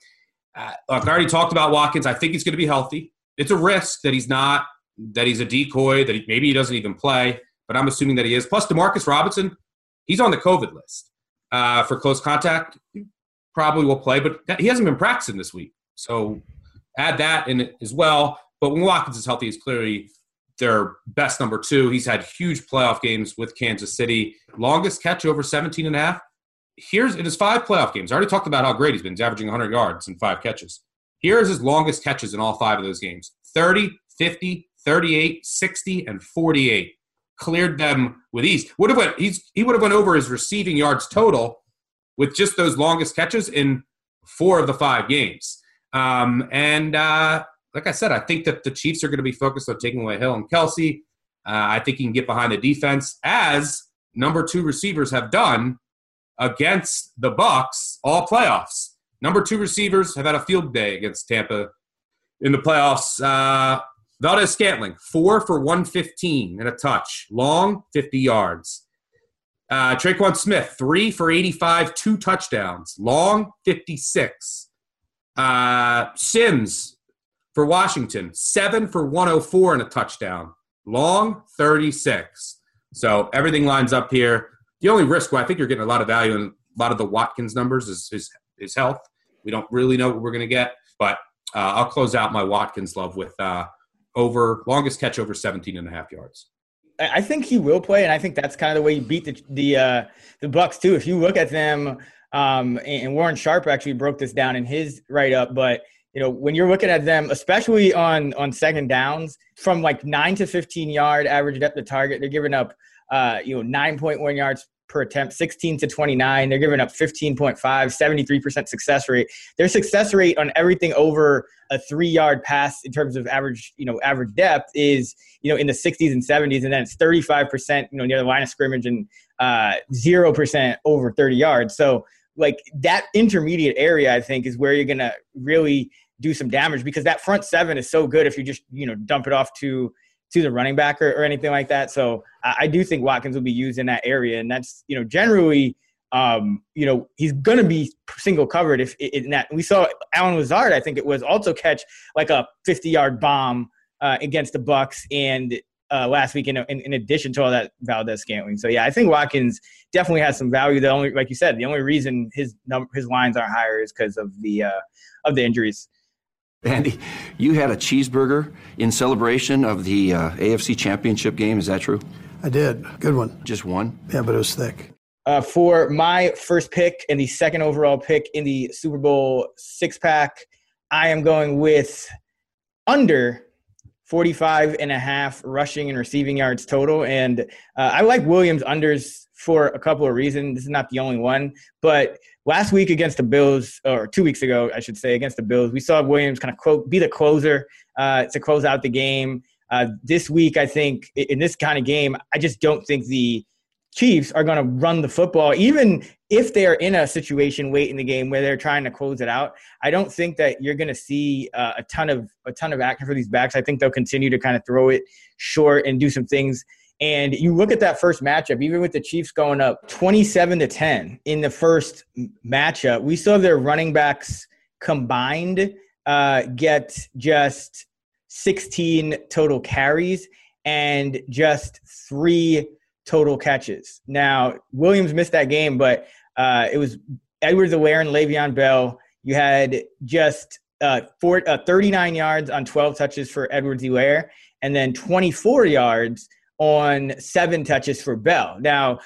uh, look, I already talked about Watkins. I think he's going to be healthy. It's a risk that he's not, that he's a decoy, that he, maybe he doesn't even play, but I'm assuming that he is. Plus, Demarcus Robinson, he's on the COVID list uh, for close contact. Probably will play, but he hasn't been practicing this week. So add that in as well. But when Watkins is healthy, he's clearly their best number two. He's had huge playoff games with Kansas City. Longest catch over 17 and a half. Here's it is five playoff games. I already talked about how great he's been. He's averaging 100 yards and five catches. Here's his longest catches in all five of those games 30, 50, 38, 60, and 48. Cleared them with ease. Would have went, he's, he would have went over his receiving yards total with just those longest catches in four of the five games. Um, and uh, like I said, I think that the Chiefs are going to be focused on taking away Hill and Kelce. Uh, I think he can get behind the defense as number two receivers have done against the Bucs all playoffs. Number two receivers have had a field day against Tampa in the playoffs. Uh, Valdes Scantling, four for 115 and a touch. Long, 50 yards. Uh, Tre'Quan Smith, three for 85, two touchdowns. Long, 56. Uh, Sims, for Washington, seven for 104 and a touchdown. Long, 36. So everything lines up here. The only risk, I think you're getting a lot of value in a lot of the Watkins numbers is his, health. We don't really know what we're going to get, but uh, I'll close out my Watkins love with uh, over longest catch over 17 and a half yards. I think he will play, and I think that's kind of the way you beat the the uh, the Bucs too. If you look at them, um, and Warren Sharp actually broke this down in his write up, but you know when you're looking at them especially on on second downs from like 9 to 15 yard average depth of target they're giving up uh you know 9.1 yards per attempt 16 to 29 they're giving up 15.5 73% success rate. Their success rate on everything over a three yard pass in terms of average you know average depth is you know in the 60s and 70s and then it's 35% you know near the line of scrimmage and uh, 0% over 30 yards. So like that intermediate area, I think, is where you're gonna really do some damage because that front seven is so good if you just you know dump it off to to the running back or, or anything like that. So I, I, do think Watkins will be used in that area, and that's you know generally. Um, you know he's gonna be single covered if in that we saw Allen Lazard I think it was also catch like a 50 yard bomb uh, against the Bucs and uh, last week in, in, in, addition to all that Valdes Scantling. So yeah, I think Watkins definitely has some value. The only, like you said, the only reason his number, his lines aren't higher is because of the uh, of the injuries. Andy, you had a cheeseburger in celebration of the uh, AFC Championship game. Is that true? I did. Good one. Just one? Yeah, but it was thick. Uh, for my first pick and the second overall pick in the Super Bowl six pack, I am going with under 45 and a half rushing and receiving yards total. And uh, I like Williams unders for a couple of reasons. This is not the only one, but last week against the Bills, or two weeks ago, I should say, against the Bills, we saw Williams kind of quote, be the closer uh, to close out the game. Uh, this week, I think in this kind of game, I just don't think the Chiefs are going to run the football, even if they're in a situation late in the game where they're trying to close it out. I don't think that you're going to see uh, a ton of a ton of action for these backs. I think they'll continue to kind of throw it short and do some things. And you look at that first matchup, even with the Chiefs going up 27 to 10 in the first matchup, we saw their running backs combined uh, get just 16 total carries and just three total catches. Now, Williams missed that game, but uh, it was Edwards-Helaire and Le'Veon Bell. You had just uh, four, uh, 39 yards on 12 touches for Edwards-Helaire, and then 24 yards on seven touches for Bell. Now,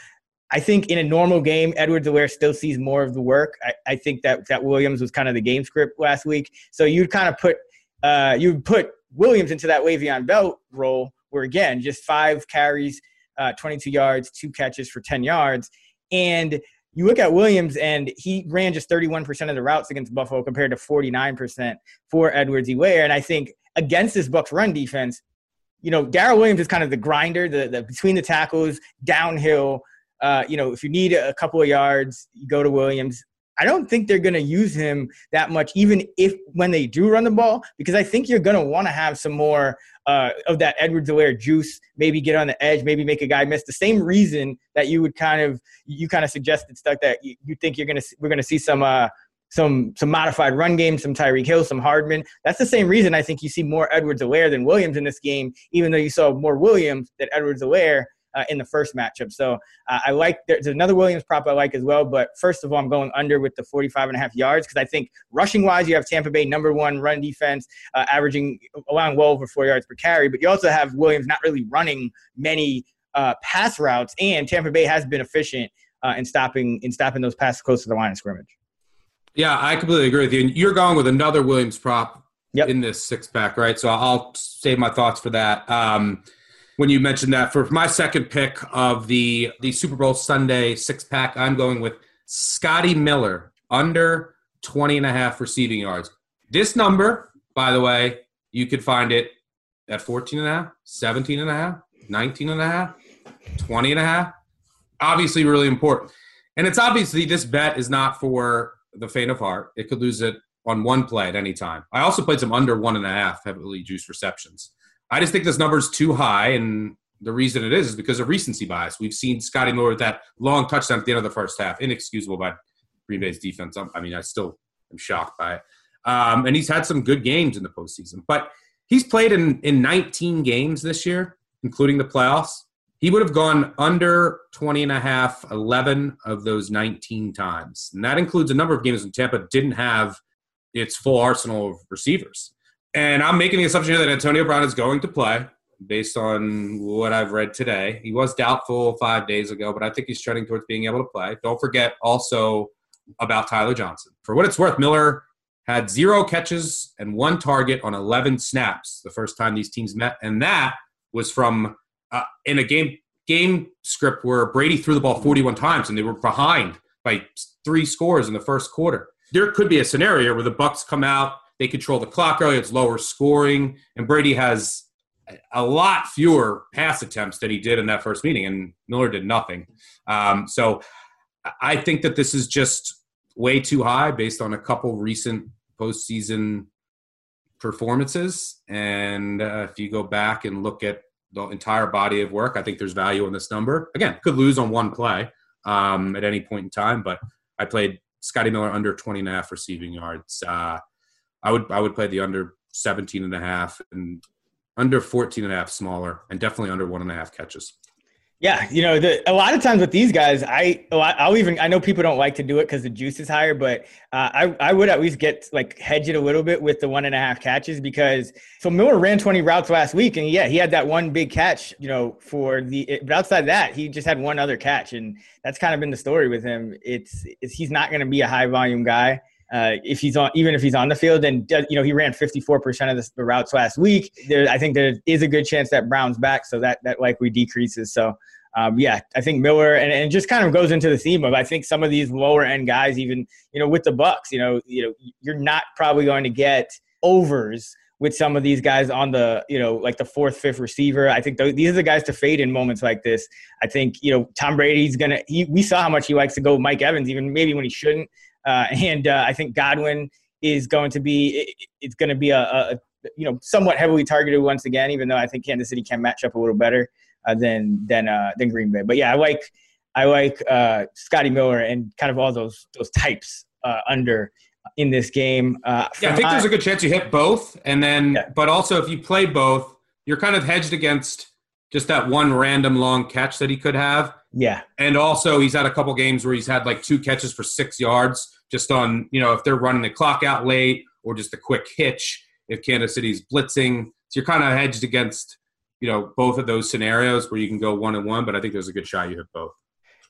I think in a normal game, Edwards-Helaire still sees more of the work. I, I, think that that Williams was kind of the game script last week. So you'd kind of put uh, you'd put Williams into that Le'Veon Bell role, where again, just five carries, uh, 22 yards, two catches for 10 yards. And you look at Williams and he ran just 31% of the routes against Buffalo compared to 49% for Edwards-Helaire. And I think against this Bucs run defense, you know, Darrel Williams is kind of the grinder, the, the between the tackles, downhill. Uh, you know, if you need a couple of yards, you go to Williams. I don't think they're going to use him that much, even if when they do run the ball, because I think you're going to want to have some more uh, of that Edwards-Helaire juice. Maybe get on the edge, maybe make a guy miss. The same reason that you would kind of you kind of suggested stuff that you, you think you're going to we're going to see some uh, some some modified run game, some Tyreek Hill, some Hardman. That's the same reason I think you see more Edwards-Helaire than Williams in this game, even though you saw more Williams than Edwards-Helaire uh, in the first matchup. So uh, I like there's another Williams prop I like as well. But first of all, I'm going under with the 45 and a half yards because I think rushing wise, you have Tampa Bay number one run defense, uh, averaging allowing well over four yards per carry. But you also have Williams not really running many uh, pass routes, and Tampa Bay has been efficient uh, in stopping in stopping those passes close to the line of scrimmage. Yeah, I completely agree with you. You're going with another Williams prop yep. in this six pack, right? So I'll save my thoughts for that. Um, when you mentioned that for my second pick of the the Super Bowl Sunday six pack, I'm going with Scotty Miller under 20 and a half receiving yards. This number, by the way, you could find it at 14 and a half, 17 and a half, 19 and a half, 20 and a half. Obviously, really important. And it's obviously this bet is not for the faint of heart. It could lose it on one play at any time. I also played some under one and a half heavily juiced receptions. I just think this number is too high, and the reason it is is because of recency bias. We've seen Scotty Miller with that long touchdown at the end of the first half, inexcusable by Green Bay's defense. I mean, I still am shocked by it. Um, and he's had some good games in the postseason, but he's played in in 19 games this year, including the playoffs. He would have gone under 20 and a half 11 of those 19 times. And that includes a number of games when Tampa didn't have its full arsenal of receivers. And I'm making the assumption here that Antonio Brown is going to play based on what I've read today. He was doubtful five days ago, but I think he's trending towards being able to play. Don't forget also about Tyler Johnson. For what it's worth, Miller had zero catches and one target on 11 snaps the first time these teams met. And that was from uh, in a game game script where Brady threw the ball 41 times and they were behind by three scores in the first quarter. There could be a scenario where the Bucs come out they control the clock early. It's lower scoring, and Brady has a lot fewer pass attempts than he did in that first meeting, and Miller did nothing. Um, so I think that this is just way too high based on a couple recent postseason performances. And uh, if you go back and look at the entire body of work, I think there's value in this number. Again, could lose on one play um, at any point in time, but I played Scotty Miller under 20 and a half receiving yards. Uh, I would I would play the under 17 and a half and under 14 and a half smaller and definitely under one and a half catches. Yeah, you know, the, a lot of times with these guys, I I'll even I know people don't like to do it because the juice is higher, but uh, I I would at least get like hedge it a little bit with the one and a half catches because so Miller ran 20 routes last week and yeah he had that one big catch you know for the but outside that he just had one other catch and that's kind of been the story with him. It's, it's he's not going to be a high volume guy uh, if he's on, even if he's on the field, and you know he ran 54% of the, the routes last week. There, I think there is a good chance that Brown's back, so that that likely decreases. So, um, yeah, I think Miller, and, and just kind of goes into the theme of I think some of these lower end guys, even you know with the Bucs, you know, you know, you're not probably going to get overs with some of these guys on the, you know, like the fourth, fifth receiver. I think th- these are the guys to fade in moments like this. I think, you know, Tom Brady's going to, we saw how much he likes to go Mike Evans, even maybe when he shouldn't. Uh, and uh, I think Godwin is going to be it's going to be a, a, you know somewhat heavily targeted once again, even though I think Kansas City can match up a little better uh, than than uh, than Green Bay. But yeah, I like I like uh, Scotty Miller and kind of all those those types uh, under in this game. yeah, I think there's a good chance you hit both, and then yeah. but also if you play both, you're kind of hedged against just that one random long catch that he could have. Yeah. And also, he's had a couple games where he's had like two catches for six yards just on, you know, if they're running the clock out late or just a quick hitch if Kansas City's blitzing. So you're kind of hedged against, you know, both of those scenarios where you can go one and one, but I think there's a good shot you hit both.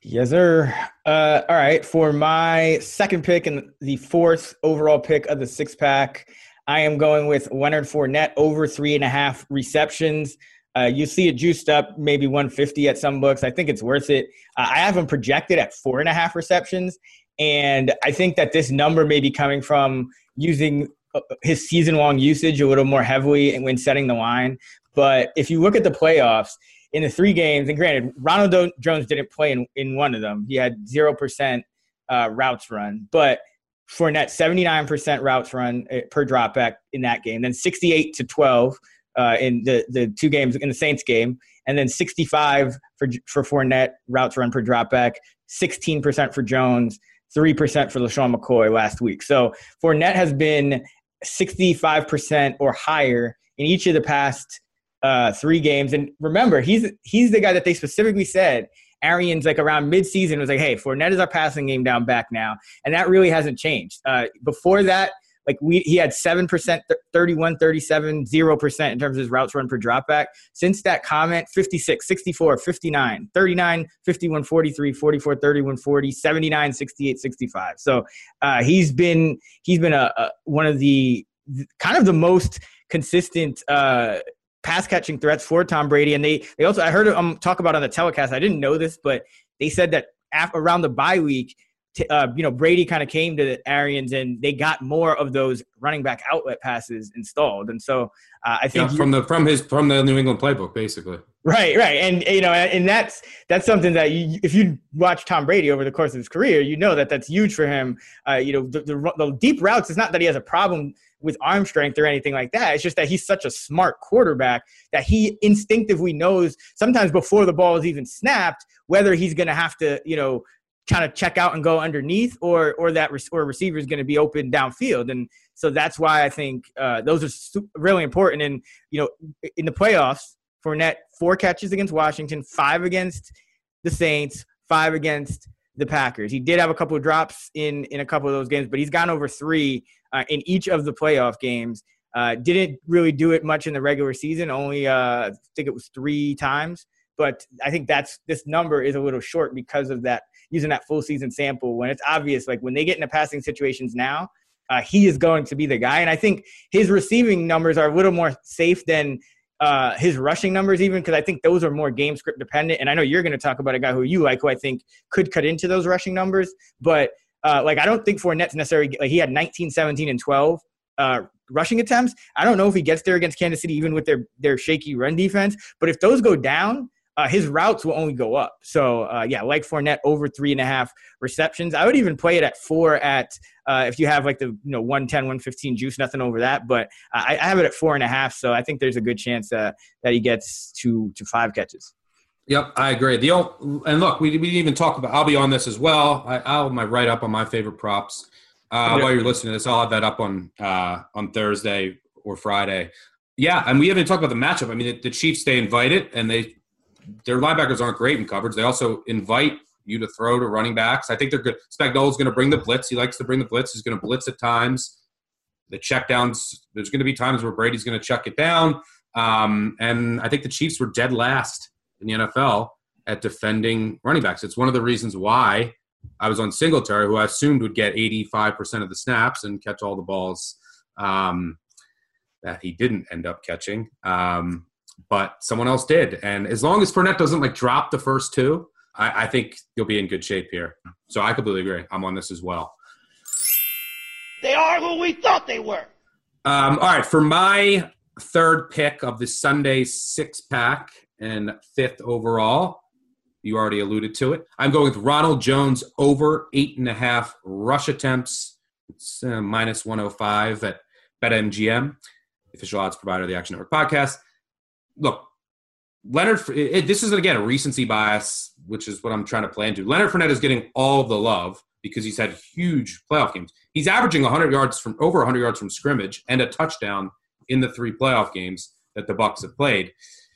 Yes, sir. Uh, all right. For my second pick and the fourth overall pick of the six pack, I am going with Leonard Fournette over three and a half receptions. Uh, you see it juiced up maybe 150 at some books. I think it's worth it. Uh, I have him projected at four and a half receptions. And I think that this number may be coming from using uh, his season long usage a little more heavily when setting the line. But if you look at the playoffs, in the three games, and granted, Ronald Jones didn't play in, in one of them. He had 0% uh, routes run, but Fournette, 79% routes run uh, per dropback in that game, then 68 to 12 uh, in the, the two games in the Saints game, and then 65 for, for Fournette routes run per dropback, 16% for Jones, 3% for LeSean McCoy last week. So Fournette has been 65% or higher in each of the past uh, three games. And remember, he's he's the guy that they specifically said Arians like around midseason was like, hey, Fournette is our passing game down back now, and that really hasn't changed. Uh, before that, like we he had 7%, 31, 37, 0% in terms of his routes run per dropback. Since that comment, 56, 64, 59, 39, 51, 43, 44, 31, 40, 79, 68, 65. So uh, he's been he's been a, a, one of the kind of the most consistent uh, pass catching threats for Tom Brady. And they they also I heard him talk about on the telecast. I didn't know this, but they said that around the bye week, t- uh, you know Brady kind of came to the Arians and they got more of those running back outlet passes installed. And so uh, I think yeah, from the from his from the New England playbook, basically. Right, right, and you know, and that's that's something that you, if you watch Tom Brady over the course of his career, you know that that's huge for him. Uh, you know, the, the, the deep routes is not that he has a problem with arm strength or anything like that. It's just that he's such a smart quarterback that he instinctively knows sometimes before the ball is even snapped whether he's going to have to, you know, kind of check out and go underneath or or that or receiver is going to be open downfield and so that's why I think uh, those are really important and you know in the playoffs Fournette four catches against Washington five against the Saints five against the Packers he did have a couple of drops in in a couple of those games but he's gone over three uh, in each of the playoff games. Uh, didn't really do it much in the regular season, only uh, I think it was three times. But I think that's this number is a little short because of that using that full season sample. When it's obvious, like when they get into passing situations now, uh, he is going to be the guy. And I think his receiving numbers are a little more safe than uh, his rushing numbers, even because I think those are more game script dependent. And I know you're going to talk about a guy who you like, who I think could cut into those rushing numbers. But uh, like I don't think Fournette's necessarily like he had 19, 17, and 12 uh, rushing attempts. I don't know if he gets there against Kansas City, even with their their shaky run defense. But if those go down, uh, his routes will only go up. So uh, yeah, like Fournette over three and a half receptions. I would even play it at four at uh, if you have like the you know 110, 115 juice, nothing over that. But I, I have it at four and a half, so I think there's a good chance uh, that he gets to to five catches. Yep, I agree. The old, and look, we, we didn't even talk about. I'll be on this as well. I, I'll have my write up on my favorite props. Uh, While you're listening to this, I'll have that up on uh, on Thursday or Friday. Yeah, and we haven't talked about the matchup. I mean, the, the Chiefs stay invited, and they their linebackers aren't great in coverage. They also invite you to throw to running backs. I think they're good. Spagnuolo's going to bring the blitz. He likes to bring the blitz. He's going to blitz at times. The checkdowns. There's going to be times where Brady's going to check it down. Um, and I think the Chiefs were dead last in the NFL at defending running backs. It's one of the reasons why I was on Singletary, who I assumed would get 85% of the snaps and catch all the balls um, that he didn't end up catching. Um, but someone else did. And as long as Fournette doesn't like drop the first two, I, I think you'll be in good shape here. So I completely agree. I'm on this as well. They are who we thought they were. Um, all right, for my third pick of the Sunday six pack, and fifth overall. You already alluded to it. I'm going with Ronald Jones over eight and a half rush attempts. It's uh, minus 105 at BetMGM, official odds provider of the Action Network podcast. Look, Leonard, it, this is again a recency bias, which is what I'm trying to play into. Leonard Fournette is getting all the love because he's had huge playoff games. He's averaging 100 yards from over 100 yards from scrimmage and a touchdown in the three playoff games that the Bucs have played.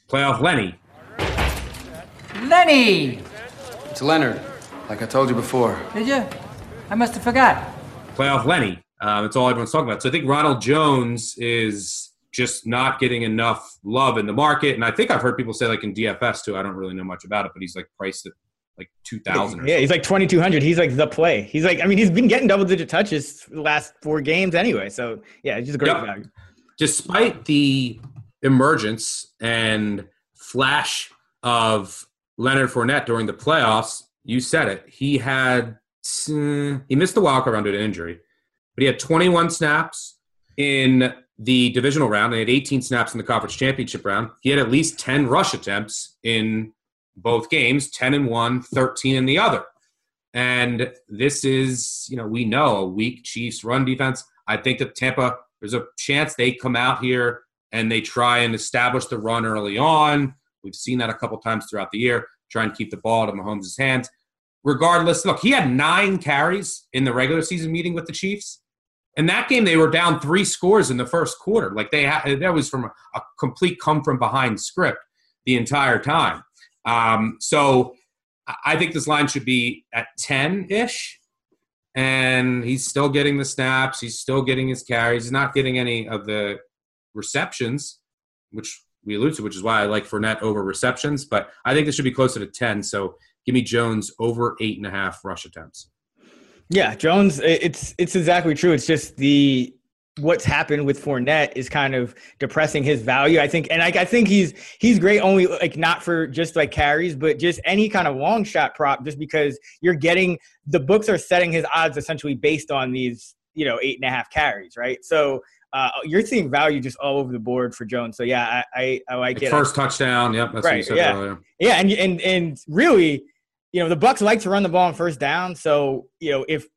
Playoff Lenny. Lenny! It's Leonard, like I told you before. Did you? I must have forgot. Playoff Lenny. Um, it's all everyone's talking about. So I think Ronald Jones is just not getting enough love in the market. And I think I've heard people say, like in DFS too, I don't really know much about it, but he's like priced at like 2000 yeah he's like 2200 he's like the play he's like i mean he's been getting double digit touches the last four games anyway so yeah he's just a great yep. value despite the emergence and flash of Leonard Fournette during the playoffs, you said it. He had mm, he missed the wild card round due to injury, but he had 21 snaps in the divisional round and had 18 snaps in the conference championship round. He had at least 10 rush attempts in both games, 10 in one, 13 in the other. And this is, you know, we know a weak Chiefs run defense. I think that Tampa, there's a chance they come out here and they try and establish the run early on. We've seen that a couple times throughout the year, try and keep the ball to Mahomes' hands. Regardless, look, he had nine carries in the regular season meeting with the Chiefs. In that game, they were down three scores in the first quarter. Like they had, that was from a, a complete come from behind script the entire time. Um, so I think this line should be at 10 ish. And he's still getting the snaps. He's still getting his carries. He's not getting any of the receptions, which we allude to, which is why I like Fournette over receptions. But I think this should be closer to 10. So give me Jones over eight and a half rush attempts. Yeah, Jones. It's it's exactly true. It's just the what's happened with Fournette is kind of depressing his value. I think, and I, I, think he's he's great only like not for just like carries, but just any kind of long shot prop. Just because you're getting the books are setting his odds essentially based on these you know eight and a half carries, right? So. Uh, you're seeing value just all over the board for Jones. So yeah, I I, I like it. First touchdown. Yep, that's right, what you said yeah. earlier. Yeah, and and and really, you know, the Bucs like to run the ball on first down. So you know, if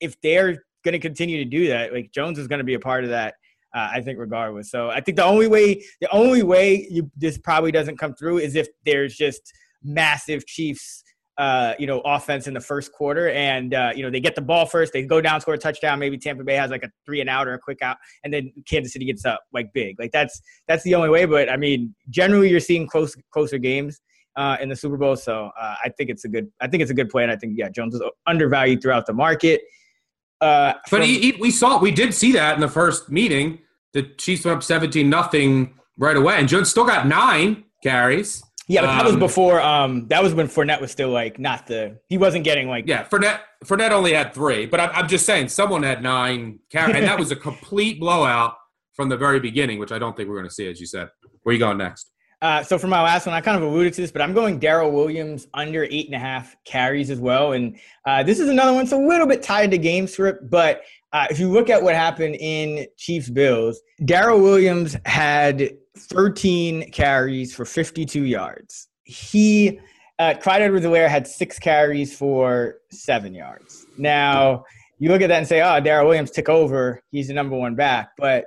if they're going to continue to do that. Like Jones is going to be a part of that. Uh, I think regardless. So I think the only way the only way you, this probably doesn't come through is if there's just massive Chiefs. Uh, you know, offense in the first quarter, and uh, you know they get the ball first. They go down, score a touchdown. Maybe Tampa Bay has like a three and out or a quick out, and then Kansas City gets up like big. Like that's that's the only way. But I mean, generally you're seeing close closer games uh, in the Super Bowl. So uh, I think it's a good. I think it's a good play, and I think yeah, Jones is undervalued throughout the market. Uh, but from, he, he, we saw we did see that in the first meeting. The Chiefs went up seventeen nothing right away, and Jones still got nine carries. Yeah, but that um, was before. Um, that was when Fournette was still like not the. He wasn't getting like. Yeah, Fournette. Fournette only had three, but I'm, I'm just saying someone had nine carries, and that was a complete blowout from the very beginning, which I don't think we're going to see, as you said. Where are you going next? Uh, so for my last one, I kind of alluded to this, but I'm going Darrel Williams under eight and a half carries as well. And uh, this is another one. It's a little bit tied to game script, but uh, if you look at what happened in Chiefs Bills, Darrel Williams had 13 carries for 52 yards. He, uh, Clyde Edwards-Helaire had six carries for seven yards. Now, you look at that and say, oh, Darrel Williams took over. He's the number one back. But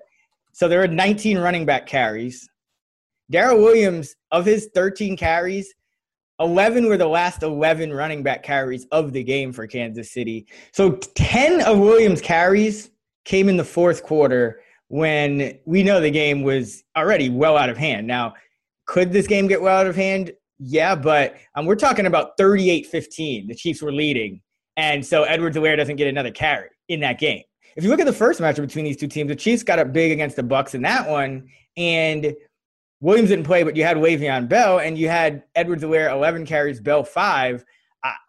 so there were 19 running back carries. Darrel Williams, of his 13 carries, 11 were the last 11 running back carries of the game for Kansas City. So 10 of Williams' carries came in the fourth quarter when we know the game was already well out of hand. Now, could this game get well out of hand? Yeah, but um, we're talking about 38 15. The Chiefs were leading. And so Edwards-Helaire doesn't get another carry in that game. If you look at the first matchup between these two teams, the Chiefs got up big against the Bucs in that one. And Williams didn't play, but you had Le'Veon Bell and you had Edwards-Helaire 11 carries, Bell five.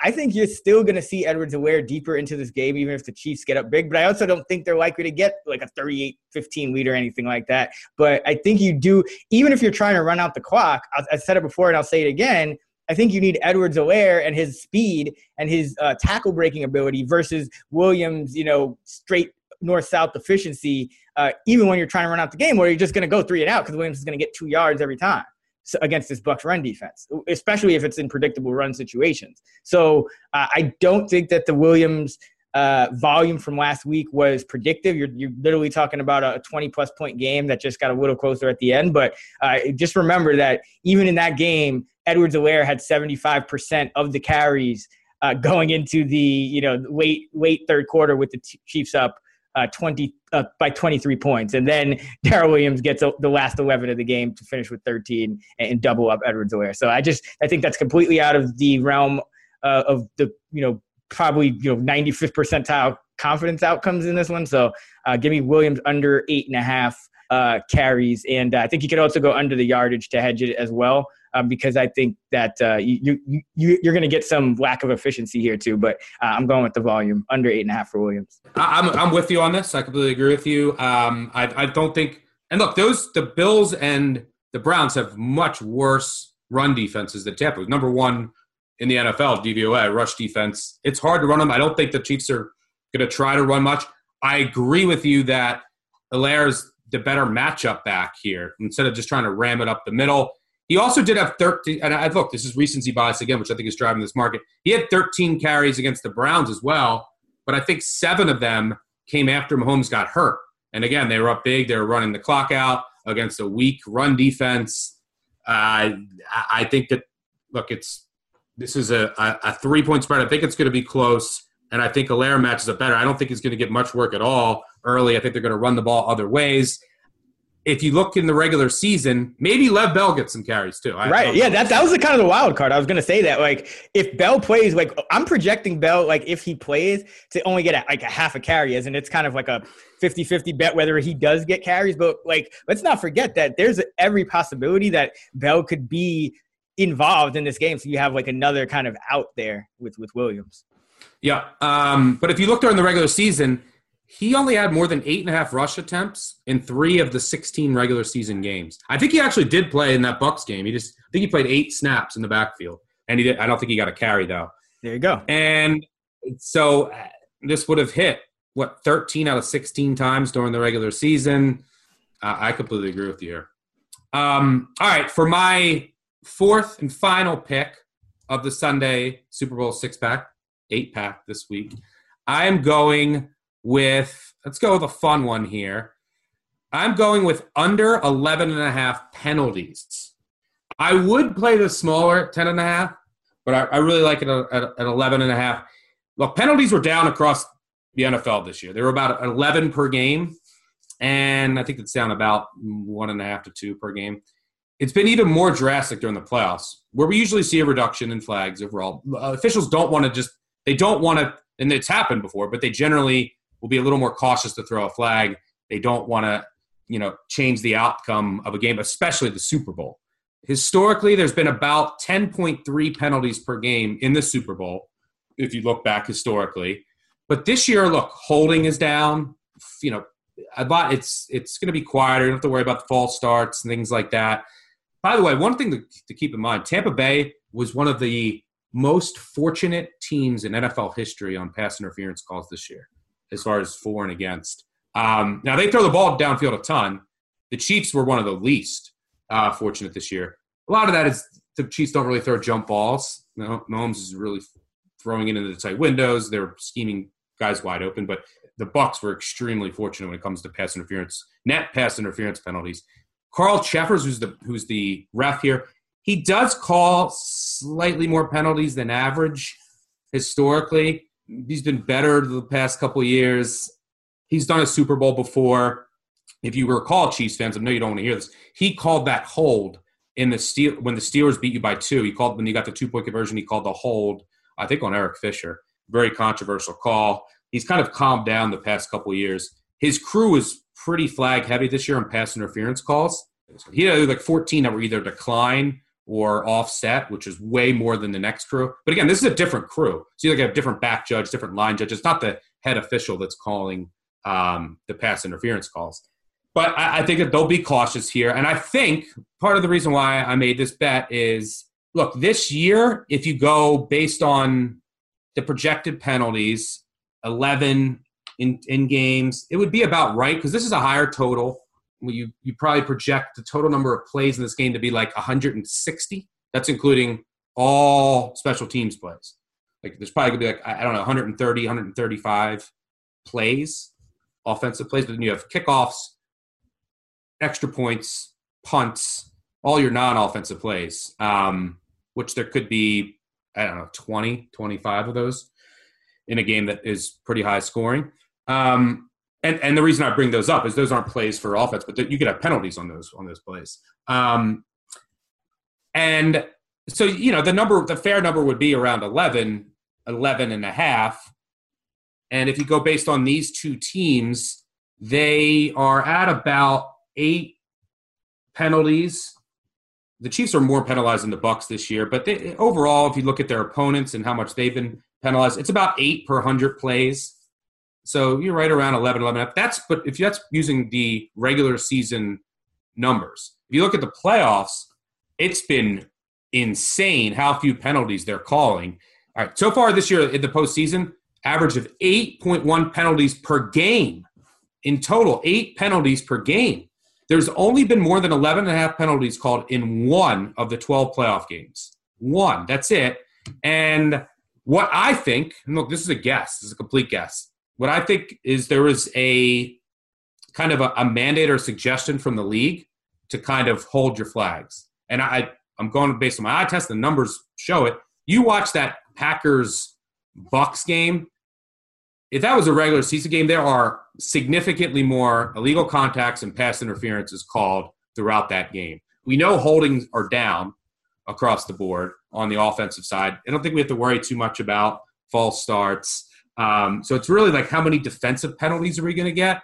I think you're still going to see Edwards-Helaire deeper into this game, even if the Chiefs get up big. But I also don't think they're likely to get like a 38 15 lead or anything like that. But I think you do, even if you're trying to run out the clock, I said it before and I'll say it again. I think you need Edwards-Helaire and his speed and his uh, tackle breaking ability versus Williams, you know, straight north south efficiency, uh, even when you're trying to run out the game, where you're just going to go three and out because Williams is going to get two yards every time against this Bucs run defense, especially if it's in predictable run situations. So uh, I don't think that the Williams uh, volume from last week was predictive. You're, you're literally talking about a 20 plus point game that just got a little closer at the end. But uh, just remember that even in that game, Edwards-Helaire had 75% of the carries uh, going into the you know late late third quarter with the Chiefs up uh, 20 uh, by 23 points, and then Darrel Williams gets a, the last 11 of the game to finish with 13 and, double up Edwards-Helaire. So I just I think that's completely out of the realm uh, of the you know probably you know 95th percentile confidence outcomes in this one. So uh, give me Williams under eight and a half uh, carries, and uh, I think you could also go under the yardage to hedge it as well um, because I think that uh, you, you, you, you're going to get some lack of efficiency here too. But uh, I'm going with the volume under eight and a half for Williams. I'm, I'm with you on this. I completely agree with you. Um, I, I don't think, and look, those, the Bills and the Browns have much worse run defenses than Tampa. Number one in the NFL, DVOA, rush defense. It's hard to run them. I don't think the Chiefs are going to try to run much. I agree with you that Helaire's the better matchup back here instead of just trying to ram it up the middle. He also did have 13, and I look, this is recency bias again, which I think is driving this market. He had 13 carries against the Browns as well, but I think seven of them came after Mahomes got hurt. And again, they were up big. They were running the clock out against a weak run defense. Uh, I think that, look, it's this is a, a, three point spread. I think it's going to be close, and I think Helaire matches up better. I don't think he's going to get much work at all early. I think they're going to run the ball other ways if you look in the regular season, maybe Lev Bell gets some carries too. I right. Yeah, that, that was the kind of the wild card. I was going to say that. Like, if Bell plays, like, I'm projecting Bell, like, if he plays, to only get a, like a half a carry, as and it's kind of like a 50 50 bet whether he does get carries. But, like, let's not forget that there's every possibility that Bell could be involved in this game. So you have like another kind of out there with, with Williams. Yeah. Um, but if you look during the regular season, he only had more than eight and a half rush attempts in three of the 16 regular season games. I think he actually did play in that Bucs game. He just, I think he played eight snaps in the backfield, and he did. I don't think he got a carry though. There you go. And so uh, this would have hit what 13 out of 16 times during the regular season. Uh, I completely agree with you here. Um, all right, for my fourth and final pick of the Sunday Super Bowl six pack, eight pack this week, I am going with let's go with a fun one here. I'm going with under 11 and a half penalties. I would play the smaller 10 and a half, but I, I really like it at, at 11 and a half. Look, penalties were down across the NFL this year. They were about 11 per game, and I think it's down about one and a half to two per game. It's been even more drastic during the playoffs, where we usually see a reduction in flags overall. Uh, officials don't want to just, they don't want to, and it's happened before, but they generally will be a little more cautious to throw a flag. They don't want to, you know, change the outcome of a game, especially the Super Bowl. Historically, there's been about 10.3 penalties per game in the Super Bowl, if you look back historically. But this year, look, holding is down. You know, I thought it's it's going to be quieter. You don't have to worry about the false starts and things like that. By the way, one thing to, to keep in mind: Tampa Bay was one of the most fortunate teams in NFL history on pass interference calls this year as far as for and against. Um, now they throw the ball downfield a ton. The Chiefs were one of the least uh, fortunate this year. A lot of that is the Chiefs don't really throw jump balls. Mahomes is really throwing it into the tight windows. They're scheming guys wide open, but the Bucs were extremely fortunate when it comes to pass interference, net pass interference penalties. Carl Cheffers, who's the who's the ref here, he does call slightly more penalties than average historically he's been better the past couple years. He's done a Super Bowl before. If you recall, Chiefs fans, I know you don't want to hear this. He called that hold in the steel when the Steelers beat you by two. He called when you got the two point conversion. He called the hold. I think on Eric Fisher. Very controversial call. He's kind of calmed down the past couple years. His crew is pretty flag heavy this year on pass interference calls. He had like 14 that were either decline or offset, which is way more than the next crew. But again, this is a different crew. So you like have different back judge, different line judge. It's not the head official that's calling um, the pass interference calls. But I, I think that they'll be cautious here. And I think part of the reason why I made this bet is look, this year, if you go based on the projected penalties, 11 in, in games, it would be about right because this is a higher total you you probably project the total number of plays in this game to be like 160. That's including all special teams plays. Like there's probably gonna be like I don't know 130, 135 plays, offensive plays, but then you have kickoffs, extra points, punts, all your non-offensive plays, um, which there could be I don't know 20, 25 of those in a game that is pretty high scoring. Um, and and the reason I bring those up is those aren't plays for offense, but you could have penalties on those on those plays. Um, and so you know the number, the fair number would be around 11, 11 and a half. And if you go based on these two teams, they are at about eight penalties. The Chiefs are more penalized than the Bucs this year, but they, overall, if you look at their opponents and how much they've been penalized, it's about eight per hundred plays. So you're right around 11, 11. That's but if that's using the regular season numbers. If you look at the playoffs, it's been insane how few penalties they're calling. All right, so far this year in the postseason, average of 8.1 penalties per game in total, eight penalties per game. There's only been more than 11 and a half penalties called in one of the 12 playoff games. One, that's it. And what I think, and look, this is a guess, this is a complete guess. What I think is there is a kind of a, a mandate or suggestion from the league to kind of hold your flags. And I, I'm going based on my eye test, the numbers show it. You watch that Packers Bucs game. If that was a regular season game, there are significantly more illegal contacts and pass interferences called throughout that game. We know holdings are down across the board on the offensive side. I don't think we have to worry too much about false starts. Um, so it's really like how many defensive penalties are we going to get?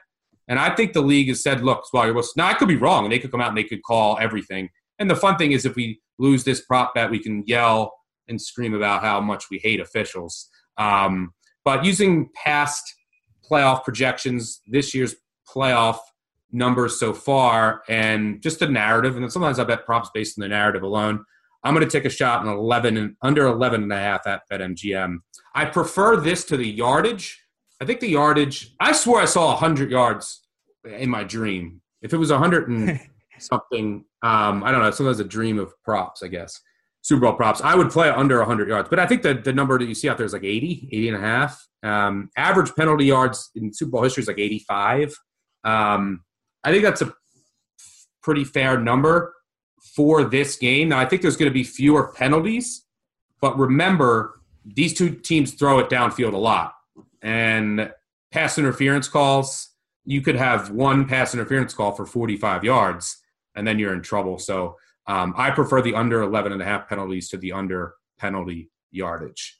And I think the league has said, look, well, now I could be wrong, and they could come out and they could call everything. And the fun thing is, if we lose this prop bet, we can yell and scream about how much we hate officials. Um, but using past playoff projections, this year's playoff numbers so far, and just the narrative, and sometimes I bet props based on the narrative alone. I'm going to take a shot on 11 and under 11 and a half at BetMGM. I prefer this to the yardage. I think the yardage. I swore I saw 100 yards in my dream. If it was 100 and something, um, I don't know. Sometimes a dream of props, I guess. Super Bowl props. I would play under 100 yards, but I think the, the number that you see out there is like 80, 80 and a half. Um, average penalty yards in Super Bowl history is like 85. Um, I think that's a pretty fair number for this game. Now, I think there's going to be fewer penalties, but remember, these two teams throw it downfield a lot. And pass interference calls, you could have one pass interference call for 45 yards, and then you're in trouble. So um, I prefer the under 11 and a half penalties to the under penalty yardage.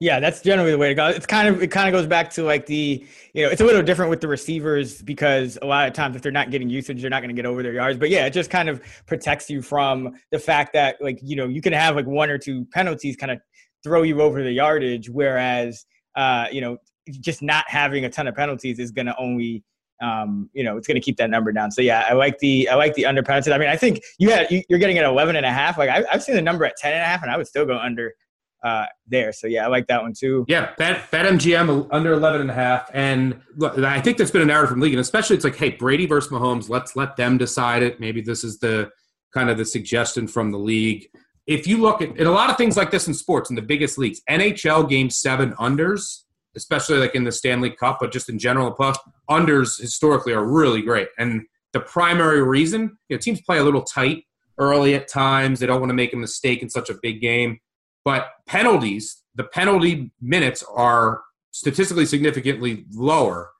Yeah, that's generally the way to go. It's kind of it kind of goes back to like the you know it's a little different with the receivers because a lot of times if they're not getting usage, they're not going to get over their yards. But yeah, it just kind of protects you from the fact that like you know you can have like one or two penalties kind of throw you over the yardage, whereas uh, you know just not having a ton of penalties is going to only um, you know, it's going to keep that number down. So yeah, I like the I like the under penalty. I mean, I think you had you, are getting at 11 and a half. Like I, have seen the number at 10 and a half, and I would still go under uh, there. So yeah, I like that one too. Yeah, BetMGM under 11 and a half. And look, I think that's been a narrative from league, and especially it's like, hey, Brady versus Mahomes. Let's let them decide it. Maybe this is the kind of the suggestion from the league. If you look at, at a lot of things like this in sports in the biggest leagues, NHL game seven unders, especially like in the Stanley Cup, but just in general, plus unders historically are really great. And the primary reason, you know, teams play a little tight early at times. They don't want to make a mistake in such a big game but penalties, the penalty minutes are statistically significantly lower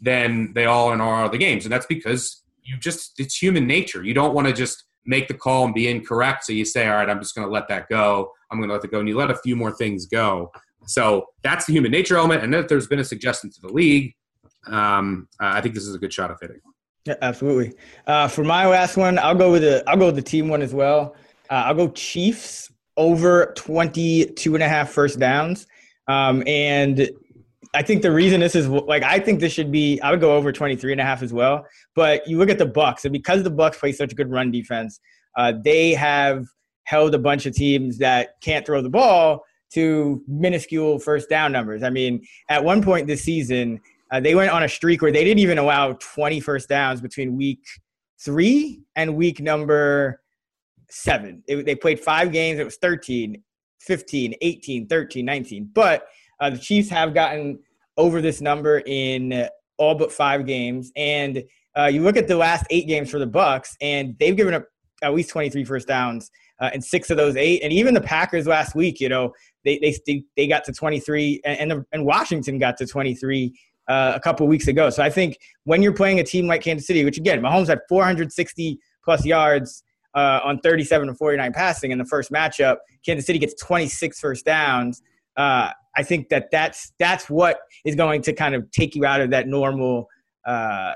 than they all in all other games. And that's because you just, it's human nature. You don't want to just make the call and be incorrect. So you say, all right, I'm just going to let that go. I'm going to let it go. And you let a few more things go. So that's the human nature element. And if there's been a suggestion to the league, um, I think this is a good shot of hitting. Yeah, absolutely. Uh, for my last one, I'll go with the I'll go with the team one as well. Uh, I'll go Chiefs over 22 and a half first downs. Um, and I think the reason this is like I think this should be I would go over 23 and a half as well. But you look at the Bucs, and because the Bucs play such a good run defense, uh, they have held a bunch of teams that can't throw the ball to minuscule first down numbers. I mean, at one point this season, uh, they went on a streak where they didn't even allow 20 first downs between week three and week number seven. It, they played five games. It was 13, 15, 18, 13, 19. But uh, the Chiefs have gotten over this number in all but five games. And uh, you look at the last eight games for the Bucs, and they've given up at least 23 first downs uh, in six of those eight. And even the Packers last week, you know, they they they got to 23, and and, and Washington got to 23. Uh, a couple weeks ago. So I think when you're playing a team like Kansas City, which again, Mahomes had 460 plus yards uh, on 37 to 49 passing in the first matchup. Kansas City gets 26 first downs. Uh, I think that that's that's what is going to kind of take you out of that normal uh,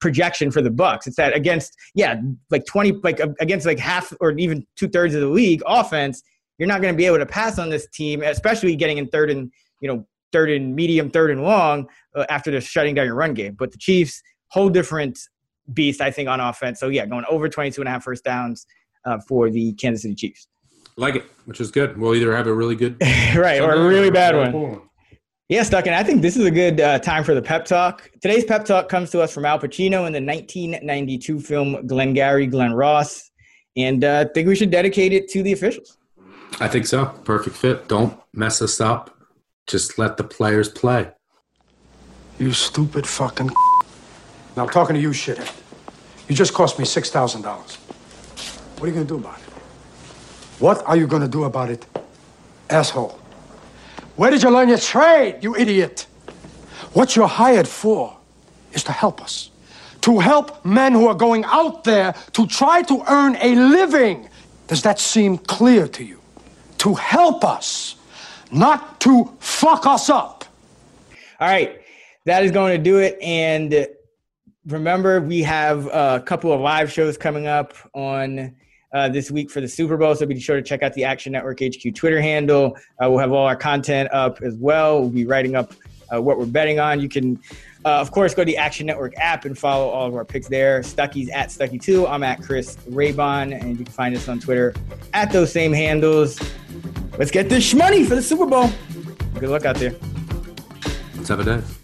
projection for the Bucs. It's that against yeah, like 20 like against like half or even two thirds of the league offense, you're not going to be able to pass on this team, especially getting in third and you know third and medium, third and long uh, after they're shutting down your run game. But the Chiefs, whole different beast, I think, on offense. So yeah, going over 22 and a half first downs uh, for the Kansas City Chiefs. Like it, which is good. We'll either have a really good right or a really bad one. Yeah, Stuck, and I think this is a good uh, time for the pep talk. Today's pep talk comes to us from Al Pacino in the 1992 film Glengarry Glen Ross, and uh, I think we should dedicate it to the officials. I think so. Perfect fit. Don't mess us up. Just let the players play. You stupid fucking. Now I'm talking to you, shithead. You just cost me six thousand dollars. What are you gonna do about it? What are you gonna do about it, asshole? Where did you learn your trade, you idiot? What you're hired for is to help us. To help men who are going out there to try to earn a living. Does that seem clear to you? To help us, not to fuck us up. All right, that is going to do it. And remember, we have a couple of live shows coming up on uh, this week for the Super Bowl. So be sure to check out the Action Network HQ Twitter handle. Uh, we'll have all our content up as well. We'll be writing up uh, what we're betting on. You can, uh, of course, go to the Action Network app and follow all of our picks there. Stuckey's at Stuckey2. I'm at Chris Raybon, and you can find us on Twitter at those same handles. Let's get this money for the Super Bowl. Good luck out there. Let's have a day.